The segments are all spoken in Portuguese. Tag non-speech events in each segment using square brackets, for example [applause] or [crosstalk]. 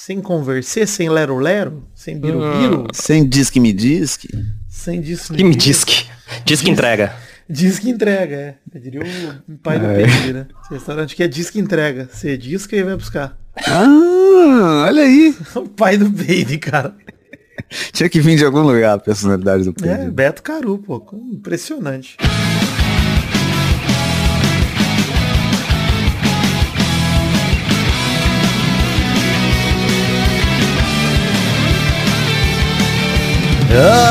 sem conversar, sem lero-lero, sem biru-biru, Sem diz que me diz que. sem disso. Que me diz que. Diz que entrega. Diz que entrega, é. Eu diria o pai do Pedro, né? Esse restaurante que é diz que entrega. Você diz que ele vai buscar. Ah, olha aí. [laughs] O pai do Peide, cara. Tinha que vir de algum lugar a personalidade do É, Pedro. Beto Caru, pô. Impressionante. Ah,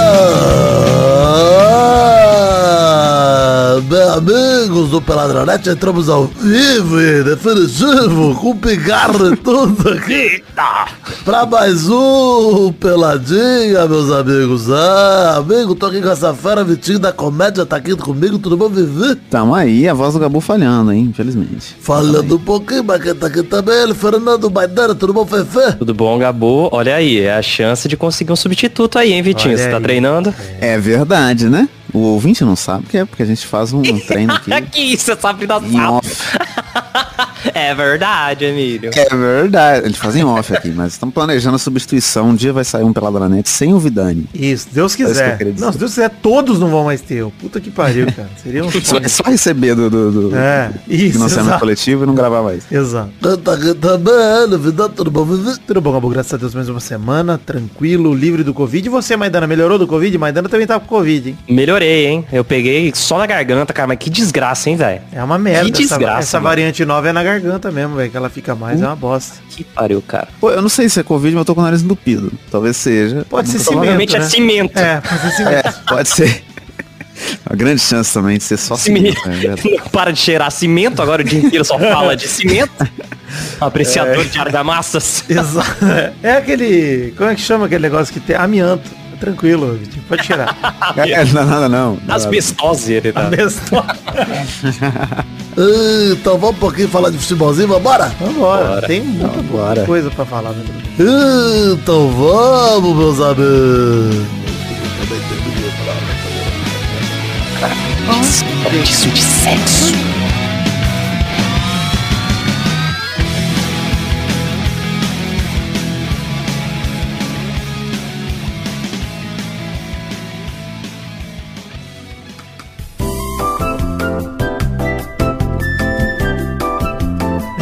meus amigos do Peladronete, entramos ao vivo e definitivo com pigarro e [laughs] tudo aqui pra mais um Peladinha, meus amigos. Ah, amigo, tô aqui com essa fera, Vitinho da Comédia, tá aqui comigo, tudo bom, Vivi? Tamo aí, a voz do Gabu falhando, hein, infelizmente. Falando um pouquinho, mas quem tá aqui também, ele, Fernando Maidana, tudo bom, Fefe? Tudo bom, Gabu? Olha aí, é a chance de conseguir um substituto aí, hein, Vitinho? Olha Você tá aí. treinando? É verdade, né? O ouvinte não sabe que é porque a gente faz um treino [laughs] aqui Aqui, você sabe da em off. É verdade, Emílio. É verdade. Eles fazem off aqui, mas estamos planejando a substituição. Um dia vai sair um Peladronete sem o Vidani. Isso, Deus É que quiser. dizer. não, se Deus quiser, todos não vão mais ter. Puta que pariu, cara. Seria um [laughs] Só, é só receber do, do, do É, isso, financiamento exato. coletivo e não gravar mais. Exato. Tá ele, Vidani, tudo bom? Tudo bom? Graças a Deus, mais uma semana, tranquilo, livre do Covid. E você, Maidana, melhorou do Covid? Maidana também tá com Covid, hein? Melhorei, hein? Eu peguei só na garganta, cara, mas que desgraça, hein, velho? É uma merda. Que essa- desgraça, Essa, mano. variante nova é na garganta mesmo, velho. Que ela fica mais, é uma bosta. Que pariu, cara. Pô, eu não sei se é Covid, mas eu tô com o nariz entupido. Talvez seja. Pode ser cimento, Provavelmente é né? cimento. É, pode ser cimento. É, pode ser. Uma grande chance também de ser só Cimento. cimento. É verdade. Não para de cheirar cimento, agora o dia inteiro só fala de cimento. [laughs] Apreciador de argamassas. [laughs] Exato. É aquele. Como é que chama aquele negócio que tem? Amianto. É Tranquilo, Vitinho. Pode tirar. [laughs] É, não, nada não. não. Asbestose, ele tá. Mesmo. Então vamos um pouquinho falar de futebolzinho, vambora? Vambora. Bora. Tem muita Vambora. coisa pra falar, né, Bruno? Então vamos, meus amigos. Isso de sexo.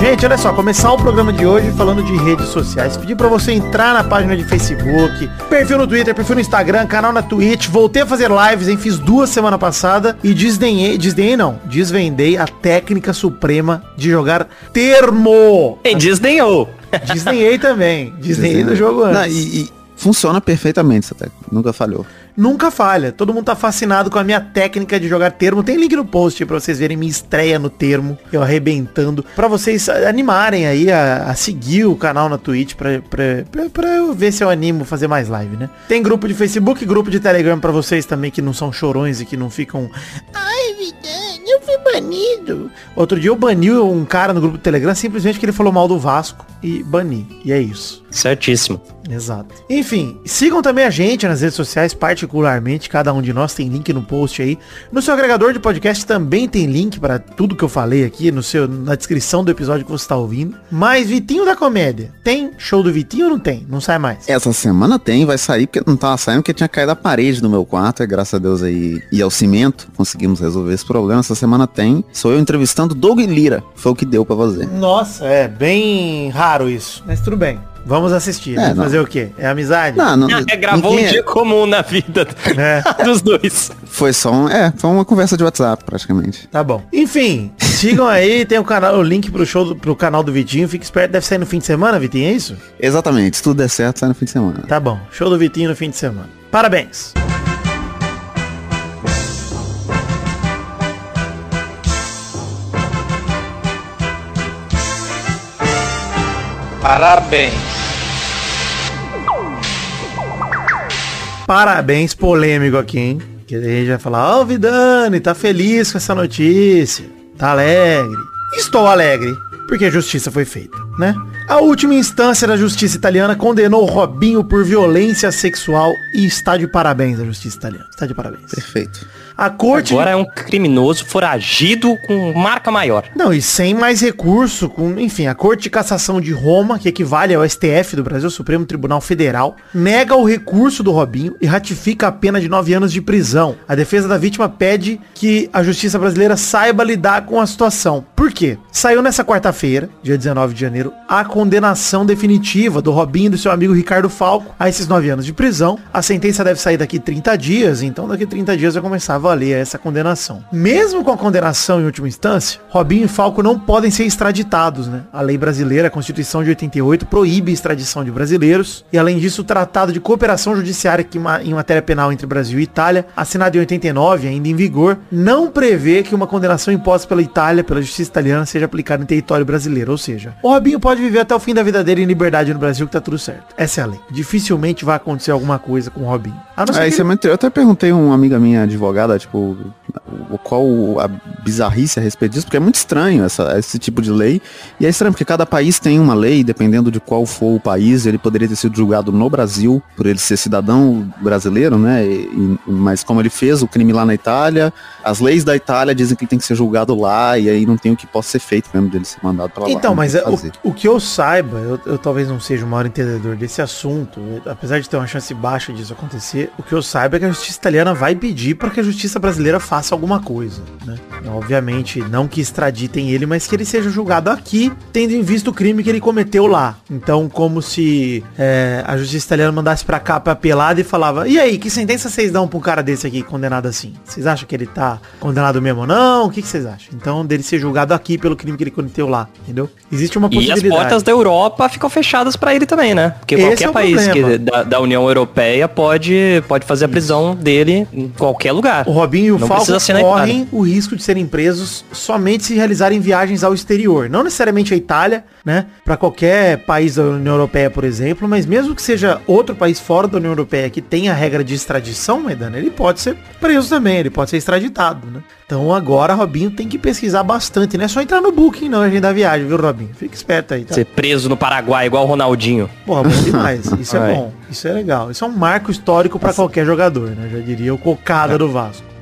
Gente, olha só, começar o programa de hoje falando de redes sociais. Pedir pra você entrar na página de Facebook, perfil no Twitter, perfil no Instagram, canal na Twitch. Voltei a fazer lives, hein? Fiz duas semana passada e desdenhei, desdenhei não, desvendei a técnica suprema de jogar termo. Quem desdenhou. Desdenhei também. Desdenhei do jogo antes. Não, e, e funciona perfeitamente essa técnica. Nunca falhou. Nunca falha. Todo mundo tá fascinado com a minha técnica de jogar termo. Tem link no post pra vocês verem minha estreia no termo, eu arrebentando. Pra vocês animarem aí a, a seguir o canal na Twitch pra, pra, pra, pra eu ver se eu animo fazer mais live, né? Tem grupo de Facebook, grupo de Telegram pra vocês também que não são chorões e que não ficam... Ai, Vidani, eu fui banido. Outro dia eu bani um cara no grupo do Telegram simplesmente porque ele falou mal do Vasco e bani. E é isso. Certíssimo. Exato. Enfim, sigam também a gente nas redes sociais, particularmente, cada um de nós tem link no post aí. No seu agregador de podcast também tem link para tudo que eu falei aqui, no seu, na descrição do episódio que você está ouvindo. Mas Vitinho da Comédia, tem show do Vitinho ou não tem? Não sai mais. Essa semana tem, vai sair, porque não tava saindo, porque tinha caído a parede do meu quarto, e graças a Deus aí, e ao cimento, conseguimos resolver esse problema. Essa semana tem. Sou eu entrevistando Doug Lira. Foi o que deu pra fazer. Nossa, é bem raro isso. Mas tudo bem. Vamos assistir. É, né? Fazer o quê? É amizade? Não, não, É, gravou ninguém- um dia comum na vida [laughs] É. [laughs] dos dois. Foi só um, é, foi uma conversa de WhatsApp, praticamente. Tá bom. Enfim, sigam aí, tem o canal, o link pro show do, pro canal do Vitinho. Fique esperto, deve sair no fim de semana, Vitinho, é isso? Exatamente, se tudo der certo, sai no fim de semana. Tá bom. Show do Vitinho no fim de semana. Parabéns. Parabéns. Parabéns, polêmico aqui, hein? Que a gente vai falar, ó, Vidani, tá feliz com essa notícia. Tá alegre. Estou alegre, porque a justiça foi feita, né? A última instância da justiça italiana condenou Robinho por violência sexual e está de parabéns a justiça italiana. Está de parabéns. Perfeito. A corte... Agora é um criminoso foragido com marca maior. Não, e sem mais recurso, com, enfim, a Corte de Cassação de Roma, que equivale ao STF do Brasil, Supremo Tribunal Federal, nega o recurso do Robinho e ratifica a pena de nove anos de prisão. A defesa da vítima pede que a justiça brasileira saiba lidar com a situação. Por quê? Saiu nessa quarta-feira, dia 19 de janeiro, a condenação definitiva do Robinho e do seu amigo Ricardo Falco a esses nove anos de prisão. A sentença deve sair daqui 30 dias, então daqui 30 dias vai começar a valer essa condenação. Mesmo com a condenação em última instância, Robinho e Falco não podem ser extraditados, né? A lei brasileira, a Constituição de 88, proíbe a extradição de brasileiros. E além disso, o Tratado de Cooperação Judiciária que, em matéria penal entre Brasil e Itália, assinado em 89, ainda em vigor, não prevê que uma condenação imposta pela Itália, pela justiça italiana, seja aplicada em território brasileiro. Ou seja, o Robinho pode viver até o fim da vida dele em liberdade no Brasil, que tá tudo certo. Essa é a lei. Dificilmente vai acontecer alguma coisa com o Robinho. A não ser é, ele... eu até perguntei a uma amiga minha advogada, tipo, qual a bizarrice a respeito disso, porque é muito estranho essa, esse tipo de lei. E é estranho porque cada país tem uma lei, dependendo de qual for o país, ele poderia ter sido julgado no Brasil, por ele ser cidadão brasileiro, né? E, mas como ele fez o crime lá na Itália, as leis da Itália dizem que ele tem que ser julgado lá, e aí não tem o que possa ser feito mesmo dele ser mandado pra lá. Então, mas é, o, o, que eu saiba, eu, eu, talvez não seja o maior entendedor desse assunto, apesar de ter uma chance baixa disso acontecer, o que eu saiba é que a justiça italiana vai pedir para que a justiça brasileira faça alguma coisa, né? Obviamente, não que extraditem ele, mas que ele seja julgado aqui, tendo em vista o crime que ele cometeu lá. Então, como se é, a justiça italiana mandasse pra cá pra pelada e falava, e aí, que sentença vocês dão pra um cara desse aqui condenado assim? Vocês acham que ele tá condenado mesmo ou não? O que, que vocês acham? Então, dele ser julgado aqui pelo crime que ele cometeu lá, entendeu? Existe uma possibilidade. E as portas da Europa ficam fechadas para ele também, né? Porque Esse qualquer é país que, da, da, União Europeia pode, pode fazer a prisão dele em qualquer lugar. O Robinho e o não Falco correm o risco de serem presos somente se realizarem viagens ao exterior. Não necessariamente a Itália, né? Para qualquer país da União Europeia, por exemplo, mas mesmo que seja outro país fora da União Europeia que tenha a regra de extradição, Maidana, ele pode ser preso também, ele pode ser extraditado, né? Então agora, Robinho, tem que pesquisar bastante, não é só entrar no Booking não, agenda da viagem, viu, Robinho? Fica esperto aí, tá? Ser preso no Paraguai, igual o Ronaldinho. Porra, bom demais. [laughs] Isso é bom. Isso é legal. Isso é um marco histórico para qualquer jogador, né? Já diria o cocada do Vasco.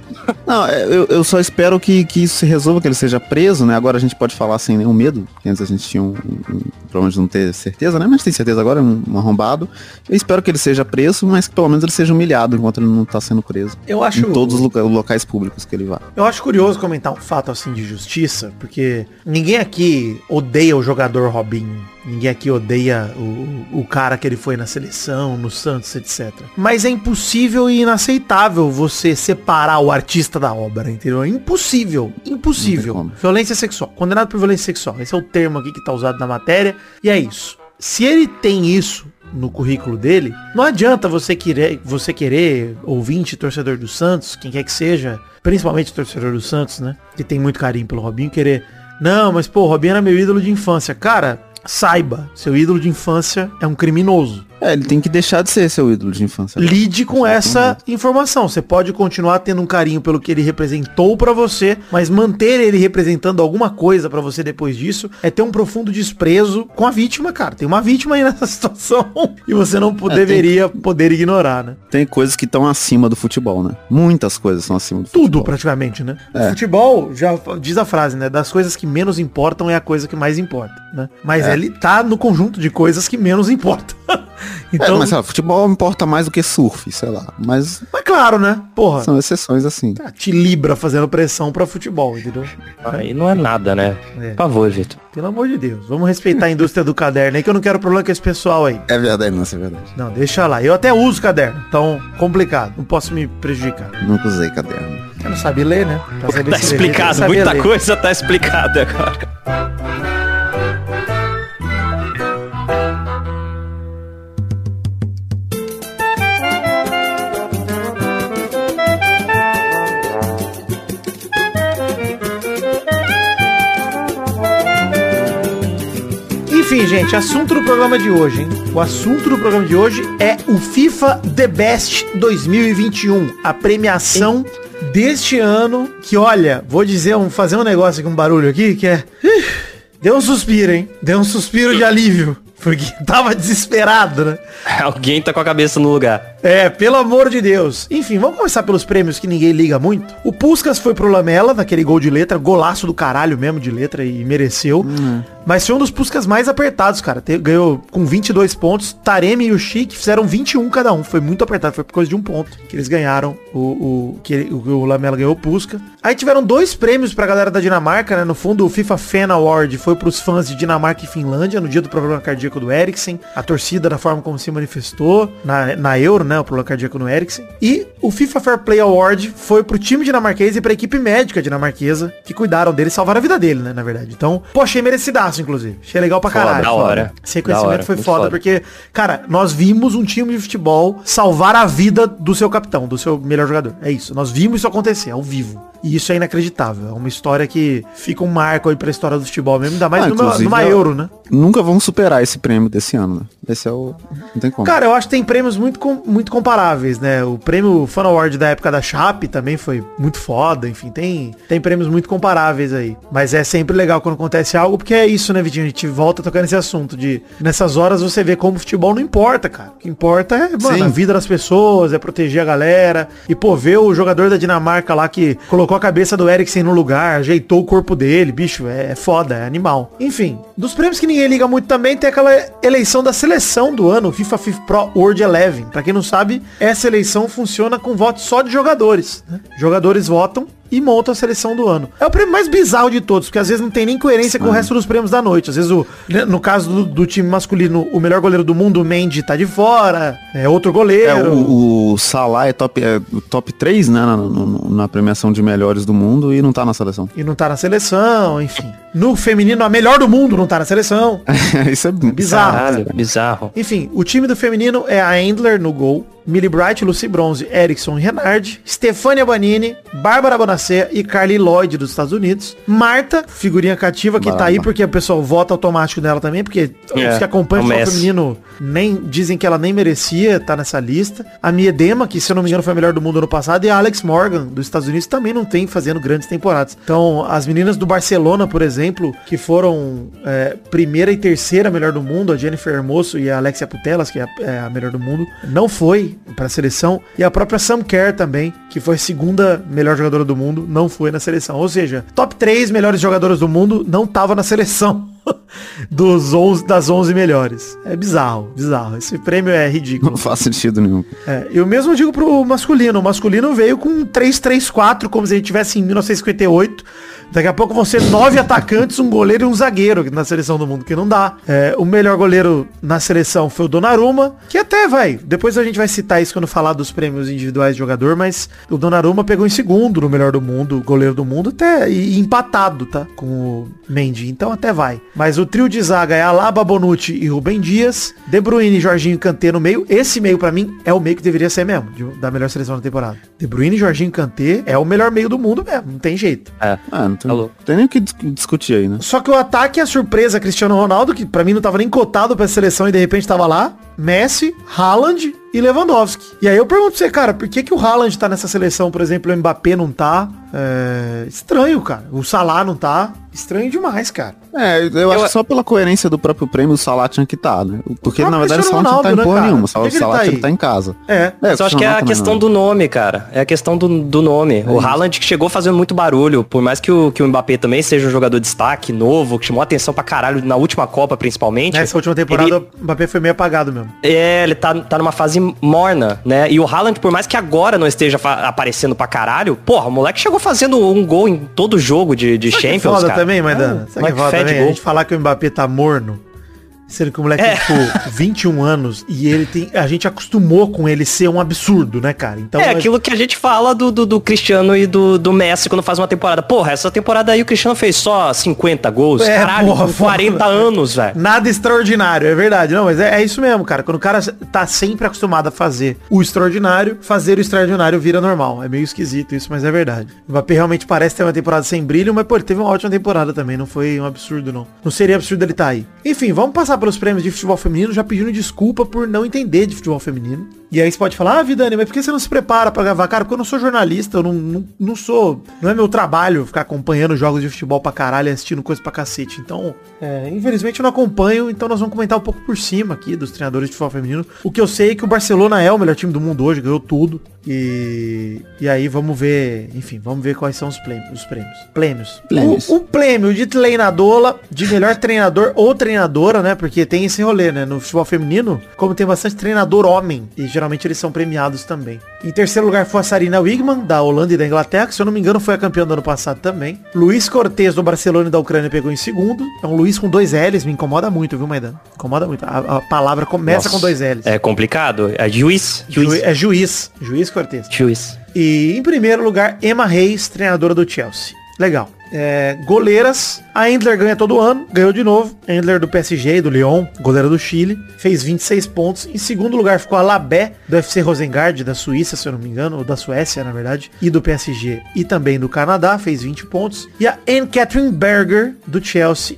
Não, é, eu, eu só espero que, que isso se resolva, que ele seja preso, né? Agora a gente pode falar sem nenhum medo, que antes a gente tinha um, um problema de não ter certeza, né? Mas tem certeza agora, um, um arrombado. Eu espero que ele seja preso, mas que pelo menos ele seja humilhado enquanto ele não tá sendo preso. Eu acho... Em todos os loca locais públicos que ele vá. Eu acho curioso comentar um fato assim de justiça, porque ninguém aqui odeia o jogador Robinho Ninguém aqui odeia o, o cara que ele foi na seleção, no Santos, etc. Mas é impossível e inaceitável você separar o artista da obra, entendeu? É impossível. Impossível. Violência sexual. Condenado por violência sexual. Esse é o termo aqui que tá usado na matéria. E é isso. Se ele tem isso no currículo dele, não adianta você querer, você querer, ouvinte, torcedor do Santos, quem quer que seja, principalmente torcedor do Santos, né? Que tem muito carinho pelo Robinho, querer. Não, mas pô, o Robinho era meu ídolo de infância. Cara, saiba, seu ídolo de infância é um criminoso. É, ele tem que deixar de ser seu ídolo de infância. Lide com essa informação. Você pode continuar tendo um carinho pelo que ele representou para você, mas manter ele representando alguma coisa para você depois disso é ter um profundo desprezo com a vítima, cara. Tem uma vítima aí [laughs] nessa situação e você não é, deveria tem... poder ignorar, né? Tem coisas que estão acima do futebol, né? Muitas coisas estão acima do Tudo, futebol. Tudo, praticamente, né? É. Futebol, já diz a frase, né? Das coisas que menos importam é a coisa que mais importa, né? Mas é. ele tá no conjunto de coisas que menos importam. [laughs] Então, é, mas lá, futebol importa mais do que surf, sei lá. Mas. Mas claro, né? Porra. São exceções assim. Tá, te libra fazendo pressão pra futebol, entendeu? Aí não é nada, né? É. Por favor, Vitor. Pelo amor de Deus. Vamos respeitar a indústria do caderno aí, que eu não quero problema com esse pessoal aí. É verdade, não, é verdade. Não, deixa lá. Eu até uso caderno. Então, complicado. Não posso me prejudicar. Nunca usei caderno. Eu não sabe ler, né? tá explicado. Muita ler. coisa tá explicada agora. Gente, assunto do programa de hoje, hein? O assunto do programa de hoje é o FIFA The Best 2021, a premiação deste ano, que olha, vou dizer, um, fazer um negócio com um barulho aqui, que é... Deu um suspiro, hein? Deu um suspiro de alívio. Porque [laughs] tava desesperado, né? Alguém tá com a cabeça no lugar. É, pelo amor de Deus. Enfim, vamos começar pelos prêmios que ninguém liga muito. O Puskas foi pro Lamela, naquele gol de letra, golaço do caralho mesmo de letra e mereceu. Uhum. Mas foi um dos Puskas mais apertados, cara. ganhou com 22 pontos. Taremi e o Chique fizeram 21 cada um. Foi muito apertado, foi por coisa de um ponto que eles ganharam o, o que ele, o, Lamela ganhou o Puskas. Aí tiveram dois prêmios pra galera da Dinamarca, né? No fundo, o FIFA Fan Award foi pros fãs de Dinamarca e Finlândia no dia do problema cardíaco do Eriksen. A torcida da forma como se manifestou na, na Euro, né? O problema cardíaco no Eriksen. E o FIFA Fair Play Award foi pro time dinamarquês e pra equipe médica dinamarquesa que cuidaram dele e salvaram a vida dele, né? Na verdade. Então, pô, achei merecidaço inclusive. Achei legal pra caralho. da hora. Esse reconhecimento foi foda, foda, porque, cara, nós vimos um time de futebol salvar a vida do seu capitão, do seu melhor jogador. É isso. Nós vimos isso acontecer, ao vivo. E isso é inacreditável. É uma história que fica um marco aí pra história do futebol mesmo, ainda mais ah, numa, numa Euro, né? Nunca vamos superar esse prêmio desse ano, né? Esse é o. Não tem como. Cara, eu acho que tem prêmios muito, muito comparáveis, né? O prêmio Fan Award da época da Chape também foi muito foda. Enfim, tem, tem prêmios muito comparáveis aí. Mas é sempre legal quando acontece algo, porque é isso, né, Vitinho? A gente volta tocando esse assunto de nessas horas você vê como o futebol não importa, cara. O que importa é, mano, Sim. a vida das pessoas, é proteger a galera. E, pô, ver o jogador da Dinamarca lá que colocou colocou a cabeça do Eriksen no lugar, ajeitou o corpo dele, bicho, é, é foda, é animal. Enfim, dos prêmios que ninguém liga muito também tem aquela eleição da seleção do ano, FIFA FIFA Pro World Eleven. Pra quem não sabe, essa eleição funciona com votos só de jogadores. Né? Jogadores votam e monta a seleção do ano. É o prêmio mais bizarro de todos, porque às vezes não tem nem coerência com o resto dos prêmios da noite. Às vezes, o, né, no caso do, do time masculino, o melhor goleiro do mundo, o Mendy, tá de fora. É outro goleiro. É, o, o Salah é top, é, top 3, né, na, na, premiação de melhores do mundo e não tá na seleção. E não tá na seleção, enfim. No feminino, a melhor do mundo não tá na seleção. [laughs] Isso é, é bizarro. Caralho, bizarro. Enfim, o time do feminino é a Endler no gol. Millie Bright, Lucy Bronze, Erickson Renard, Stefania Banini, Bárbara Bonacea e Carly Lloyd dos Estados Unidos. Marta, figurinha cativa, que tá aí porque o pessoal vota automático nela também, porque é, os que acompanham o feminino nem dizem que ela nem merecia estar tá nessa lista. A Miedema, que se eu não me engano foi a melhor do mundo ano passado, e a Alex Morgan dos Estados Unidos também não tem fazendo grandes temporadas. Então, as meninas do Barcelona, por exemplo, que foram é, primeira e terceira melhor do mundo, a Jennifer Hermoso e a Alexia Putelas, que é a, é a melhor do mundo, não foi para a seleção. E a própria Sam Kerr também, que foi a segunda melhor jogadora do mundo, não foi na seleção. Ou seja, top 3 melhores jogadoras do mundo não tava na seleção. [laughs] dos 11, das 11 melhores. É bizarro, bizarro. Esse prêmio é ridículo. Não faz sentido nenhum. É, eu mesmo digo pro masculino. O masculino veio com 3-3-4, como se a gente tivesse em 1958 Daqui a pouco vão ser nove atacantes, um goleiro e um zagueiro na seleção do mundo, que não dá. É, o melhor goleiro na seleção foi o Donnarumma, que até vai. Depois a gente vai citar isso quando falar dos prêmios individuais de jogador, mas o Donnarumma pegou em segundo no melhor do mundo, goleiro do mundo, até e, empatado, tá? Com o Mendy. Então até vai. Mas o trio de zaga é Alaba, Bonucci e Rubem Dias, De Bruyne, Jorginho Kanté no meio. Esse meio para mim é o meio que deveria ser mesmo, de, da melhor seleção da temporada. De Bruyne, Jorginho Kanté é o melhor meio do mundo mesmo, não tem jeito. É. Ah, não tem, tem nem o que discutir aí, né? Só que o ataque é a surpresa Cristiano Ronaldo, que para mim não tava nem cotado pra seleção e de repente tava lá. Messi, Haaland e Lewandowski. E aí eu pergunto pra você, cara, por que, que o Haaland tá nessa seleção, por exemplo, o Mbappé não tá? É... Estranho, cara. O Salah não tá. Estranho demais, cara. É, eu, eu acho que só pela coerência do próprio prêmio o Salah tinha que estar, tá, né? Porque na verdade o Salah não tá em né, porra né, nenhuma. O Salah, tá tinha que tá em casa. É. é só acho que é a questão não. do nome, cara. É a questão do, do nome. É o. Haaland que chegou fazendo muito barulho, por mais que o, que o Mbappé também seja um jogador de destaque, novo, que chamou atenção pra caralho na última Copa, principalmente. Nessa última temporada ele... o Mbappé foi meio apagado mesmo. É, ele tá, tá numa fase morna, né? E o Haaland, por mais que agora não esteja aparecendo pra caralho, porra, o moleque chegou fazendo um gol em todo jogo de, de Champions, que foda cara. também, Maidana? É, Sabe que foda também? A gente falar que o Mbappé tá morno. Sendo que o moleque é. tem, tipo, 21 anos e ele tem. A gente acostumou com ele ser um absurdo, né, cara? Então. É aquilo que a gente fala do, do, do, Cristiano e do, do Messi quando faz uma temporada. Porra, essa temporada aí o Cristiano fez só 50 gols. É, caralho, porra, 40 porra. anos, velho. Nada extraordinário, é verdade. Não, mas é, é, isso mesmo, cara. Quando o cara tá sempre acostumado a fazer o extraordinário, fazer o extraordinário vira normal. É meio esquisito isso, mas é verdade. O Mbappé realmente parece ter uma temporada sem brilho, mas, pô, ele teve uma ótima temporada também. Não foi um absurdo, não. Não seria absurdo ele estar tá aí. Enfim, vamos passar passar pelos prêmios de futebol feminino já pedindo desculpa por não entender de futebol feminino. E aí você pode falar, ah, Vidani, mas por que você não se prepara pra gravar? Cara, porque eu não sou jornalista, eu não, não, não sou. Não é meu trabalho ficar acompanhando jogos de futebol pra caralho e assistindo coisa pra cacete. Então, é, infelizmente eu não acompanho, então nós vamos comentar um pouco por cima aqui dos treinadores de futebol feminino. O que eu sei é que o Barcelona é o melhor time do mundo hoje, ganhou tudo. E, e aí vamos ver, enfim, vamos ver quais são os prêmios. Os prêmios. Prêmios. Prêmios. O, o prêmio de treinadora, de melhor treinador ou treinadora, né? Porque tem esse rolê, né? No futebol feminino, como tem bastante treinador homem, e geralmente eles são premiados também. Em terceiro lugar foi a Sarina Wigman, da Holanda e da Inglaterra, que se eu não me engano foi a campeã do ano passado também. Luiz Cortez, do Barcelona e da Ucrânia, pegou em segundo. É um Luiz com dois L's, me incomoda muito, viu, Maidan? Incomoda muito. A, a palavra começa Nossa, com dois L's. É complicado. É juiz. Ju- Juiz. é juiz. Juiz Cortez. Juiz. E em primeiro lugar, Emma Reis, treinadora do Chelsea. Legal. É, goleiras, a Endler ganha todo ano, ganhou de novo. Endler do PSG do Lyon, goleira do Chile, fez 26 pontos. Em segundo lugar ficou a Labé, do FC Rosengard, da Suíça, se eu não me engano, ou da Suécia, na verdade, e do PSG e também do Canadá, fez 20 pontos. E a Anne Catherine Berger, do Chelsea,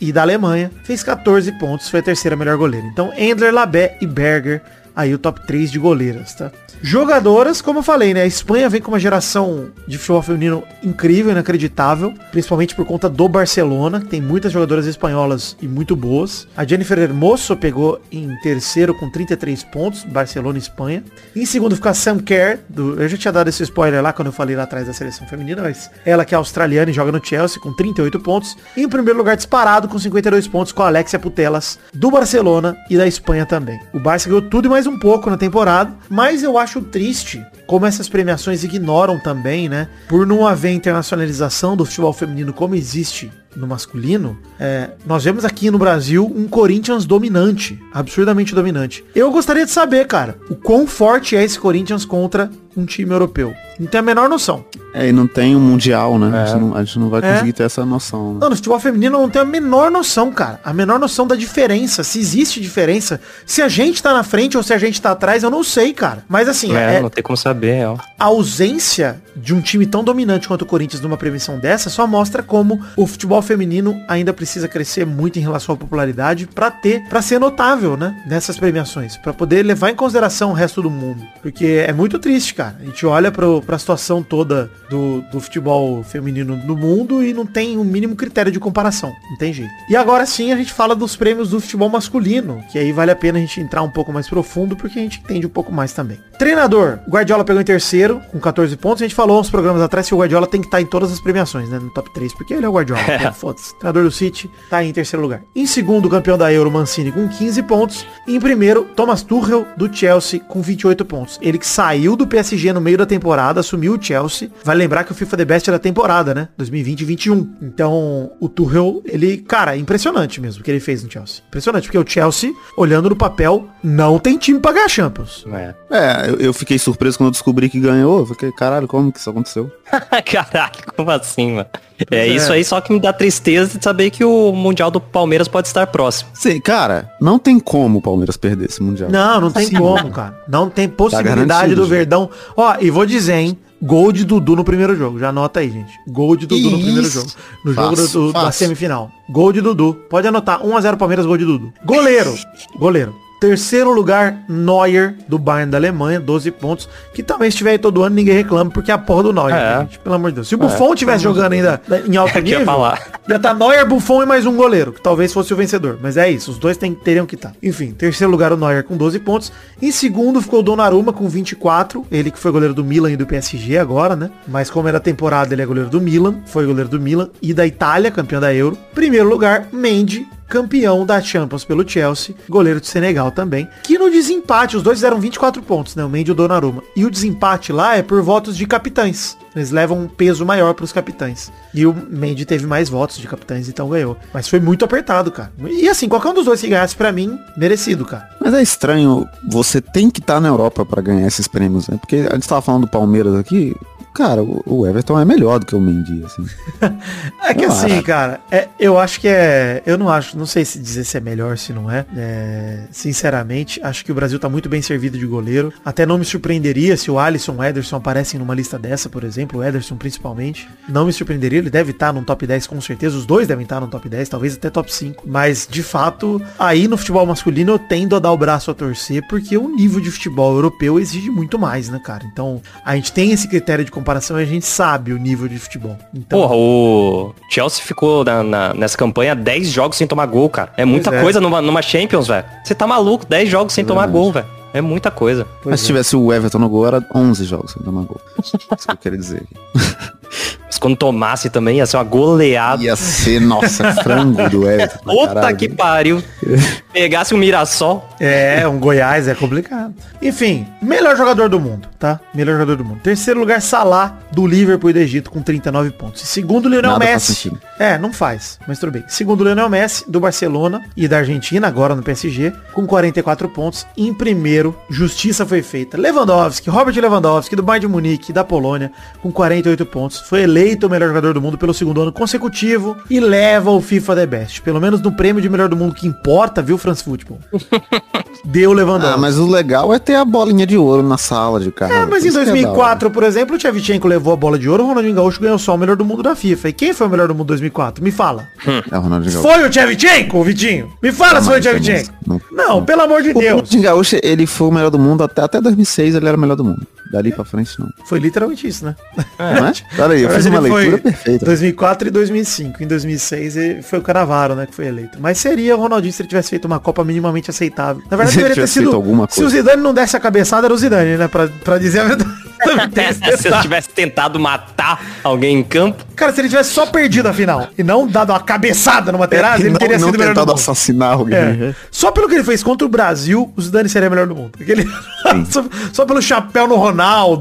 e da Alemanha, fez 14 pontos, foi a terceira melhor goleira. Então, Endler, Labé e Berger, aí o top 3 de goleiras, tá? Jogadoras, como eu falei, né? A Espanha vem com uma geração de futebol feminino incrível, inacreditável, principalmente por conta do Barcelona, que tem muitas jogadoras espanholas e muito boas. A Jennifer Hermoso pegou em terceiro com 33 pontos, Barcelona e Espanha. Em segundo fica a Sam Kerr, do, eu já tinha dado esse spoiler lá quando eu falei lá atrás da seleção feminina, mas ela que é australiana e joga no Chelsea com 38 pontos. E em primeiro lugar disparado com 52 pontos com a Alexia Putelas, do Barcelona e da Espanha também. O Barça ganhou tudo e mais um pouco na temporada, mas eu acho triste como essas premiações ignoram também, né? Por não haver internacionalização do futebol feminino como existe no masculino, é, nós vemos aqui no Brasil um Corinthians dominante, absurdamente dominante. Eu gostaria de saber, cara, o quão forte é esse Corinthians contra um time europeu. Não tem a menor noção. É, e não tem um mundial, né? É. A, gente não, a gente não vai É. conseguir ter essa noção. né? Não, no futebol feminino eu não tenho a menor noção, cara. A menor noção da diferença, se existe diferença. Se a gente tá na frente ou se a gente tá atrás, eu não sei, cara. Mas assim, É, é, não tem como saber, ó. a ausência de um time tão dominante quanto o Corinthians numa premiação dessa só mostra como o futebol feminino ainda precisa crescer muito em relação à popularidade pra ter, para ser notável, né, nessas premiações, Pra poder levar em consideração o resto do mundo, porque é muito triste, cara. A gente olha pro, pra situação toda do, do futebol feminino no mundo e não tem o mínimo critério de comparação, não tem jeito. E agora sim a gente fala dos prêmios do futebol masculino, que aí vale a pena a gente entrar um pouco mais profundo porque a gente entende um pouco mais também. Treinador, o Guardiola pegou em terceiro com 14 pontos. A gente falou uns programas atrás que o Guardiola tem que estar em todas as premiações, né? No top 3, porque ele é o Guardiola. [laughs] né? Foda-se. Treinador do City tá em terceiro lugar. Em segundo, o campeão da Euro, Mancini, com 15 pontos. E em primeiro, Thomas Tuchel, do Chelsea, com 28 pontos. Ele que saiu do PSG no meio da temporada, assumiu o Chelsea. Vai lembrar que o FIFA The Best é da temporada, né? 2020 e 21. Então, o Tuchel, ele, cara, é impressionante mesmo o que ele fez no Chelsea. Impressionante, porque o Chelsea, olhando no papel, não tem time pra ganhar Champions. É. É, eu, eu fiquei surpreso quando eu descobri que ganhou. Eu fiquei, caralho, como que isso aconteceu? [laughs] Caralho, como assim, mano? É, é. isso aí só que me dá tristeza de saber que o Mundial do Palmeiras pode estar próximo. Sei, cara, não tem como o Palmeiras perder esse Mundial. Não, não tem Sim. como, cara. Não tem possibilidade garantido, do. Verdão. Ó, e vou dizer, hein? Gol de Dudu no primeiro jogo. Já anota aí, gente. Gol de Dudu no Isso. primeiro jogo. No jogo do- do- da semifinal. Gol de Dudu. Pode anotar. 1x0 Palmeiras, gol de Dudu. Goleiro. Goleiro. Terceiro lugar, Neuer, do Bayern da Alemanha, 12 pontos. Que também se tiver aí todo ano, ninguém reclama, porque é a porra do Neuer, É. né, gente? Pelo amor de Deus. Se o Buffon tivesse jogando ainda em alto [laughs] É nível, falar. ia tá Neuer, Buffon e mais um goleiro, que talvez fosse o vencedor. Mas é isso, os dois tem, teriam que estar. Enfim, terceiro lugar o Neuer com 12 pontos. Em segundo ficou o Donnarumma com 24. Ele que foi goleiro do Milan e do PSG agora, né? Mas como era temporada, ele é goleiro do Milan. Foi goleiro do Milan e da Itália, campeão da Euro. Primeiro lugar, Mendy, campeão da Champions pelo Chelsea, goleiro de Senegal também, que no desempate, os dois fizeram 24 pontos, né, o Mendy e o Donnarumma. E o desempate lá é por votos de capitães. Eles levam um peso maior pros capitães. E o Mendy teve mais votos de capitães, então ganhou. Mas foi muito apertado, cara. E assim, qualquer um dos dois que ganhasse pra mim, merecido, cara. Mas é estranho, você tem que estar na Europa pra ganhar esses prêmios, né? Porque a gente tava falando do Palmeiras aqui, cara, o, Everton é melhor do que o Mendy, assim. [laughs] É que Eu assim, acho. cara, é, eu acho que é. Eu não acho, não sei se dizer se é melhor, se não é. É, Sinceramente, acho que o Brasil tá muito bem servido de goleiro. Até não me surpreenderia se o Alisson e o Ederson aparecem numa lista dessa, por exemplo, o Ederson principalmente. Não me surpreenderia, ele deve estar num top 10 com certeza. Os dois devem estar no top 10, talvez até top 5. Mas, de fato, aí no futebol masculino eu tendo a dar o braço a torcer, porque o nível de futebol europeu exige muito mais, né, cara? Então, a gente tem esse critério de comparação e a gente sabe o nível de futebol. Então, Porra, o Chelsea ficou na- na- nessa campanha 10 jogos sem tomar gol, cara. É muita é. coisa numa, numa Champions, velho. Você tá maluco, 10 jogos sem tomar gol, velho. É muita coisa. Mas se tivesse o Everton no gol, era 11 jogos sem tomar gol. Isso que eu quero dizer. [laughs] Mas quando tomasse também ia ser uma goleada. Ia ser, nossa, frango do Everton. [laughs] Puta caralho. que pariu. Pegasse um Mirassol. É, um Goiás é complicado. Enfim, melhor jogador do mundo, tá? Melhor jogador do mundo. Terceiro lugar, Salah, do Liverpool e do Egito, com 39 pontos. Segundo, Lionel Nada Messi. É, não faz, mas tudo bem. Segundo, Lionel Messi, do Barcelona e da Argentina, agora no PSG, com 44 pontos. Em primeiro, justiça foi feita. Lewandowski, Robert Lewandowski, do Bayern de Munique, da Polônia, com 48 pontos. Foi eleito o melhor jogador do mundo pelo segundo ano consecutivo e leva o FIFA The Best. Pelo menos no prêmio de melhor do mundo que importa, viu, France Football? [laughs] Deu Lewandowski. Ah, mas o legal é ter a bolinha de ouro na sala de carro. É, mas em 2004, por exemplo, o Tchevchenko levou a bola de ouro, o Ronaldinho Gaúcho ganhou só o melhor do mundo da FIFA. E quem foi o melhor do mundo em 2004? Me fala. É o Ronaldinho Gaúcho. Foi o Tchevchenko, Vitinho? Me fala se foi o Não, Tchevchenko. não, Não, pelo amor de O Deus. Ronaldinho Gaúcho, ele foi o melhor do mundo até, até 2006, ele era o melhor do mundo. Dali pra frente, não. Foi literalmente isso, né? Não é? [laughs] Olha aí, eu fiz uma ele leitura perfeita. 2004 e 2005. Em 2006 ele foi o Canavaro, né, que foi eleito. Mas seria o Ronaldinho se ele tivesse feito uma Copa minimamente aceitável. Na verdade, [laughs] Se ele deveria ter sido... alguma Se o coisa. Zidane não desse a cabeçada, era o Zidane, né? Pra, pra dizer a verdade. [laughs] Se eu detalhe. tivesse tentado matar alguém em campo, Cara, se ele tivesse só perdido a final e não dado uma cabeçada no Materazzi, E ele não, teria não sido melhor do mundo. assassinar alguém. É. Só pelo que ele fez contra o Brasil, o Zidane seria melhor do mundo. Aquele... só, só pelo chapéu no Ronaldo,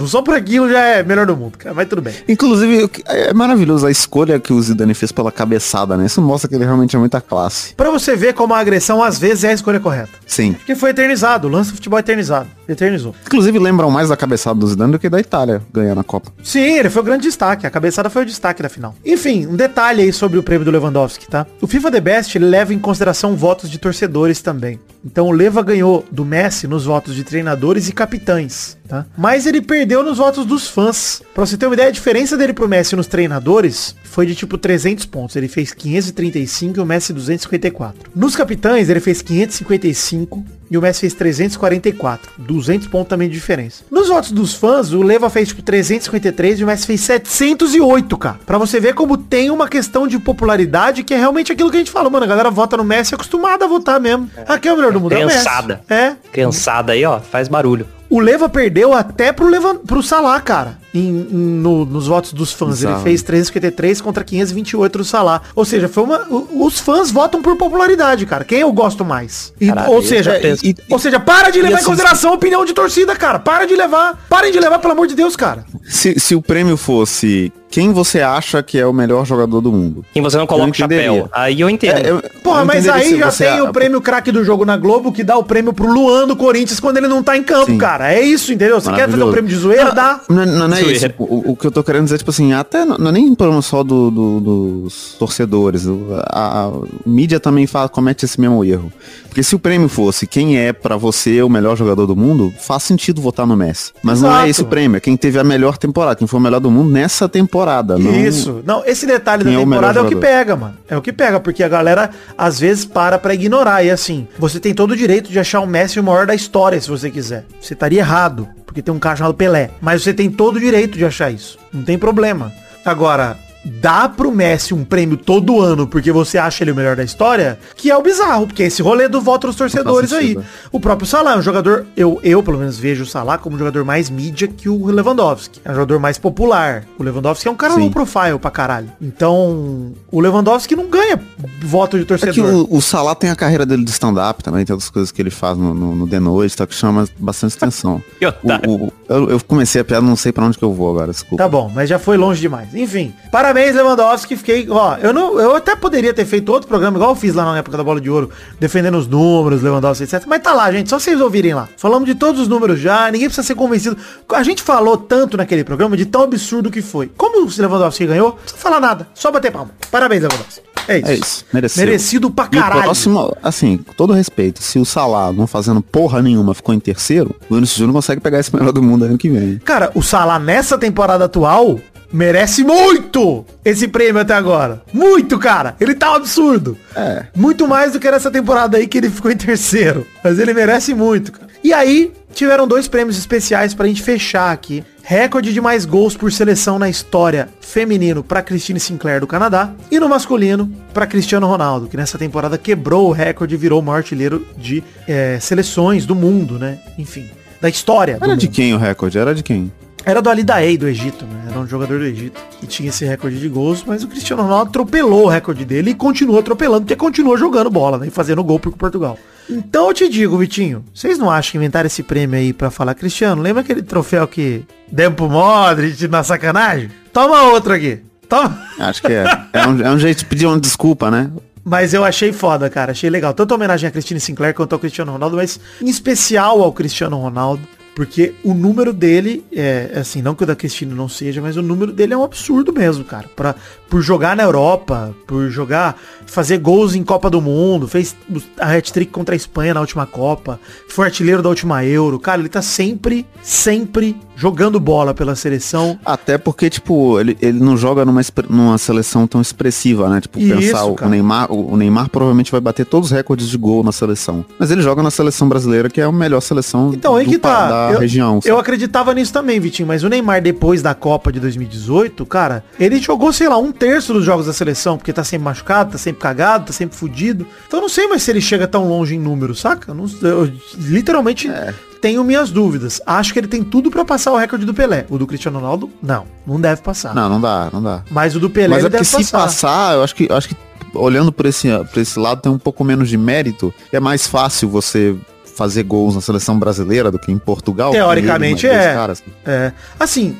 só por aquilo já é melhor do mundo, cara. Mas tudo bem. Inclusive, é maravilhoso a escolha que o Zidane fez pela cabeçada, né? Isso mostra que ele realmente é muita classe. Pra você ver como a agressão às vezes é a escolha correta. Sim. Porque foi eternizado, o lance do futebol é eternizado. Eternizou. Inclusive, lembram mais da cabeçada do Zidane do que da Itália ganhando a Copa. Sim, ele foi o grande destaque. A cabeçada foi o destaque da final. Enfim, um detalhe aí sobre o prêmio do Lewandowski, tá? O FIFA The Best leva em consideração votos de torcedores também. Então o Leva ganhou do Messi nos votos de treinadores e capitães, tá? Mas ele perdeu nos votos dos fãs. Pra você ter uma ideia, a diferença dele pro Messi nos treinadores foi de tipo 300 pontos. Ele fez 535 e o Messi 254. Nos capitães ele fez 555 e o Messi fez 344. 200 pontos também de diferença. Nos votos dos fãs, o Leva fez tipo 353 e o Messi fez 708, cara. Pra você ver como tem uma questão de popularidade que é realmente aquilo que a gente fala, mano. A galera vota no Messi é acostumada a votar mesmo. Aqui é o melhor do mundo. é. Criançada. É. criançada aí, ó, faz barulho. O Leva perdeu até pro, Leva, pro Salah, cara. Em, em- no- nos votos dos fãs. Ele Bizarro. fez 353 contra 528 do Salah. Ou seja, foi uma. Os fãs votam por popularidade, cara. Quem eu gosto mais? E- Caralho, ou seja, e- ou seja, para de levar em assim, consideração a opinião de torcida, cara. Para de levar. Parem de levar, pelo amor de Deus, cara. Se, se o prêmio fosse quem você acha que é o melhor jogador do mundo? Quem você não coloca o chapéu. Aí eu entendo. É, eu- Porra, eu mas aí já tem o prêmio craque do jogo na Globo que dá o prêmio pro Luan do Corinthians quando ele não tá em campo, Sim. cara. É isso, entendeu? Você quer fazer o Maravilhoso. prêmio de zoeira? Dá. Não, não, não é Zoeira. isso. O, o que eu tô querendo dizer, tipo assim, até não, não é nem problema só do, do- dos torcedores. A, a mídia também fala, comete esse mesmo erro. Porque se o prêmio fosse quem é pra você o melhor jogador do mundo, faz sentido votar no Messi. Mas não Exato. é esse o prêmio, é quem teve a melhor temporada, quem foi o melhor do mundo nessa temporada. Não... Isso. Não, esse detalhe da é o temporada é o, melhor que jogador? pega, mano. É o que pega, porque a galera às vezes para pra ignorar. E assim, você tem todo o direito de achar o Messi o maior da história, se você quiser. Você estaria errado, porque tem um cara chamado Pelé. Mas você tem todo o direito de achar isso. Não tem problema. Agora, dá pro Messi um prêmio todo ano porque você acha ele o melhor da história, que é o bizarro, porque é esse rolê do voto dos torcedores aí. O próprio Salah é um jogador, eu, eu pelo menos vejo o Salah como um jogador mais mídia que o Lewandowski. É um jogador mais popular. O Lewandowski é um cara Sim. low profile pra caralho. Então, o Lewandowski não ganha voto de É torcedor. que o, o Salah tem a carreira dele de stand-up também, tem outras coisas que ele faz no, no, no The Noite, tá, que chama bastante atenção. [laughs] O- o- eu, eu comecei a piada, não sei pra onde que eu vou agora, desculpa. Tá bom, mas já foi longe demais. Enfim, Parabéns, Lewandowski. Fiquei, ó, eu não, eu até poderia ter feito outro programa igual eu fiz lá na época da bola de ouro, defendendo os números, Lewandowski, etc. Mas tá lá, gente, só vocês ouvirem lá. Falamos de todos os números já, ninguém precisa ser convencido. A gente falou tanto naquele programa de tão absurdo que foi. Como o Lewandowski ganhou, não precisa falar nada, só bater palma. Parabéns, Lewandowski. É isso. É isso, mereceu. Merecido pra E o caralho. próximo, assim, com todo respeito, se o Salah não fazendo porra nenhuma ficou em terceiro, o Vinícius Júnior consegue pegar esse melhor do mundo ano que vem. Cara, o Salah nessa temporada atual merece muito esse prêmio até agora. Muito, cara. Ele tá um absurdo. É. Muito mais do que nessa temporada aí que ele ficou em terceiro. Mas ele merece muito, cara. E aí, tiveram dois prêmios especiais pra gente fechar aqui. Recorde de mais gols por seleção na história feminino pra Christine Sinclair do Canadá e no masculino pra Cristiano Ronaldo, que nessa temporada quebrou o recorde e virou o maior artilheiro de eh, seleções do mundo, né? Enfim, da história. do Era de mundo. quem o recorde? Era de quem? Era do Ali Daei, do Egito, né? Era um jogador do Egito que tinha esse recorde de gols, mas o Cristiano Ronaldo atropelou o recorde dele e continua atropelando, porque continua jogando bola, né? E fazendo gol pro Portugal. Então eu te digo, Vitinho, vocês não acham que inventaram esse prêmio aí pra falar, Cristiano, lembra aquele troféu que demos pro Modric na sacanagem? Toma outro aqui. Toma. Acho que é. É um, é um jeito de pedir uma desculpa, né? Mas eu achei foda, cara. Achei legal. Tanto a homenagem a Christine Sinclair quanto ao Cristiano Ronaldo, mas em especial ao Cristiano Ronaldo. Porque o número dele, é assim, não que o da Cristina não seja, mas o número dele é um absurdo mesmo, cara. Pra, por jogar na Europa, por jogar, fazer gols em Copa do Mundo, fez a hat-trick contra a Espanha na última Copa, foi artilheiro da última Euro. Cara, ele tá sempre, sempre jogando bola pela seleção. Até porque, tipo, ele, ele não joga numa, numa seleção tão expressiva, né? Tipo, Isso, pensar o- cara. o Neymar, o, o Neymar provavelmente vai bater todos os recordes de gol na seleção. Mas ele joga na seleção brasileira, que é a melhor seleção Então, aí do que tá. da eu, região. eu sabe? acreditava nisso também, Vitinho, mas o Neymar, depois da Copa de 2018, cara, ele jogou, sei lá, um terço dos jogos da seleção, porque tá sempre machucado, tá sempre cagado, tá sempre fudido. Então eu não sei mais se ele chega tão longe em número, saca? Eu não- eu literalmente É. tenho minhas dúvidas. Acho que ele tem tudo pra passar o recorde do Pelé. O do Cristiano Ronaldo, não. Não deve passar. Não, não dá, não dá. Mas o do Pelé Mas é porque se passar. passar, eu acho que, eu acho que olhando por esse, por esse lado tem um pouco menos de mérito. É mais fácil você fazer gols na seleção brasileira do que em Portugal. Teoricamente ele, é. caras. É, assim,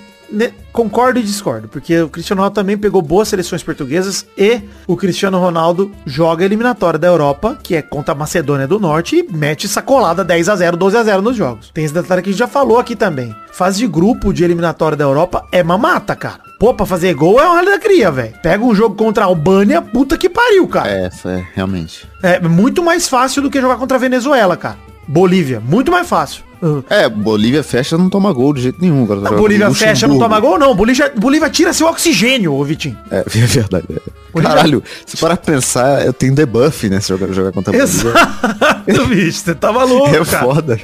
concordo e discordo, porque o Cristiano Ronaldo também pegou boas seleções portuguesas e o Cristiano Ronaldo joga a eliminatória da Europa, que é contra a Macedônia do Norte, e mete sacolada 10 a 0 12 a 0 nos jogos. Tem esse detalhe que a gente já falou aqui também. Fase de grupo de eliminatória da Europa é mamata, cara. Pô, pra fazer gol é uma da cria, velho. Pega um jogo contra a Albânia, puta que pariu, cara. É, é, realmente. É muito mais fácil do que jogar contra a Venezuela, cara. Bolívia, muito mais fácil. Uh, É, Bolívia fecha não toma gol de jeito nenhum. Agora tá a jogando Bolívia Luxemburgo. fecha, não toma gol, não. Bolívia, Bolívia tira seu oxigênio, ô Vitinho. É, [laughs] é verdade. é. Caralho, se parar pra pensar, eu tenho debuff, né? Se jogar, jogar contra a Bolívia. Exato, [laughs] bicho. Você tá maluco, É cara. foda.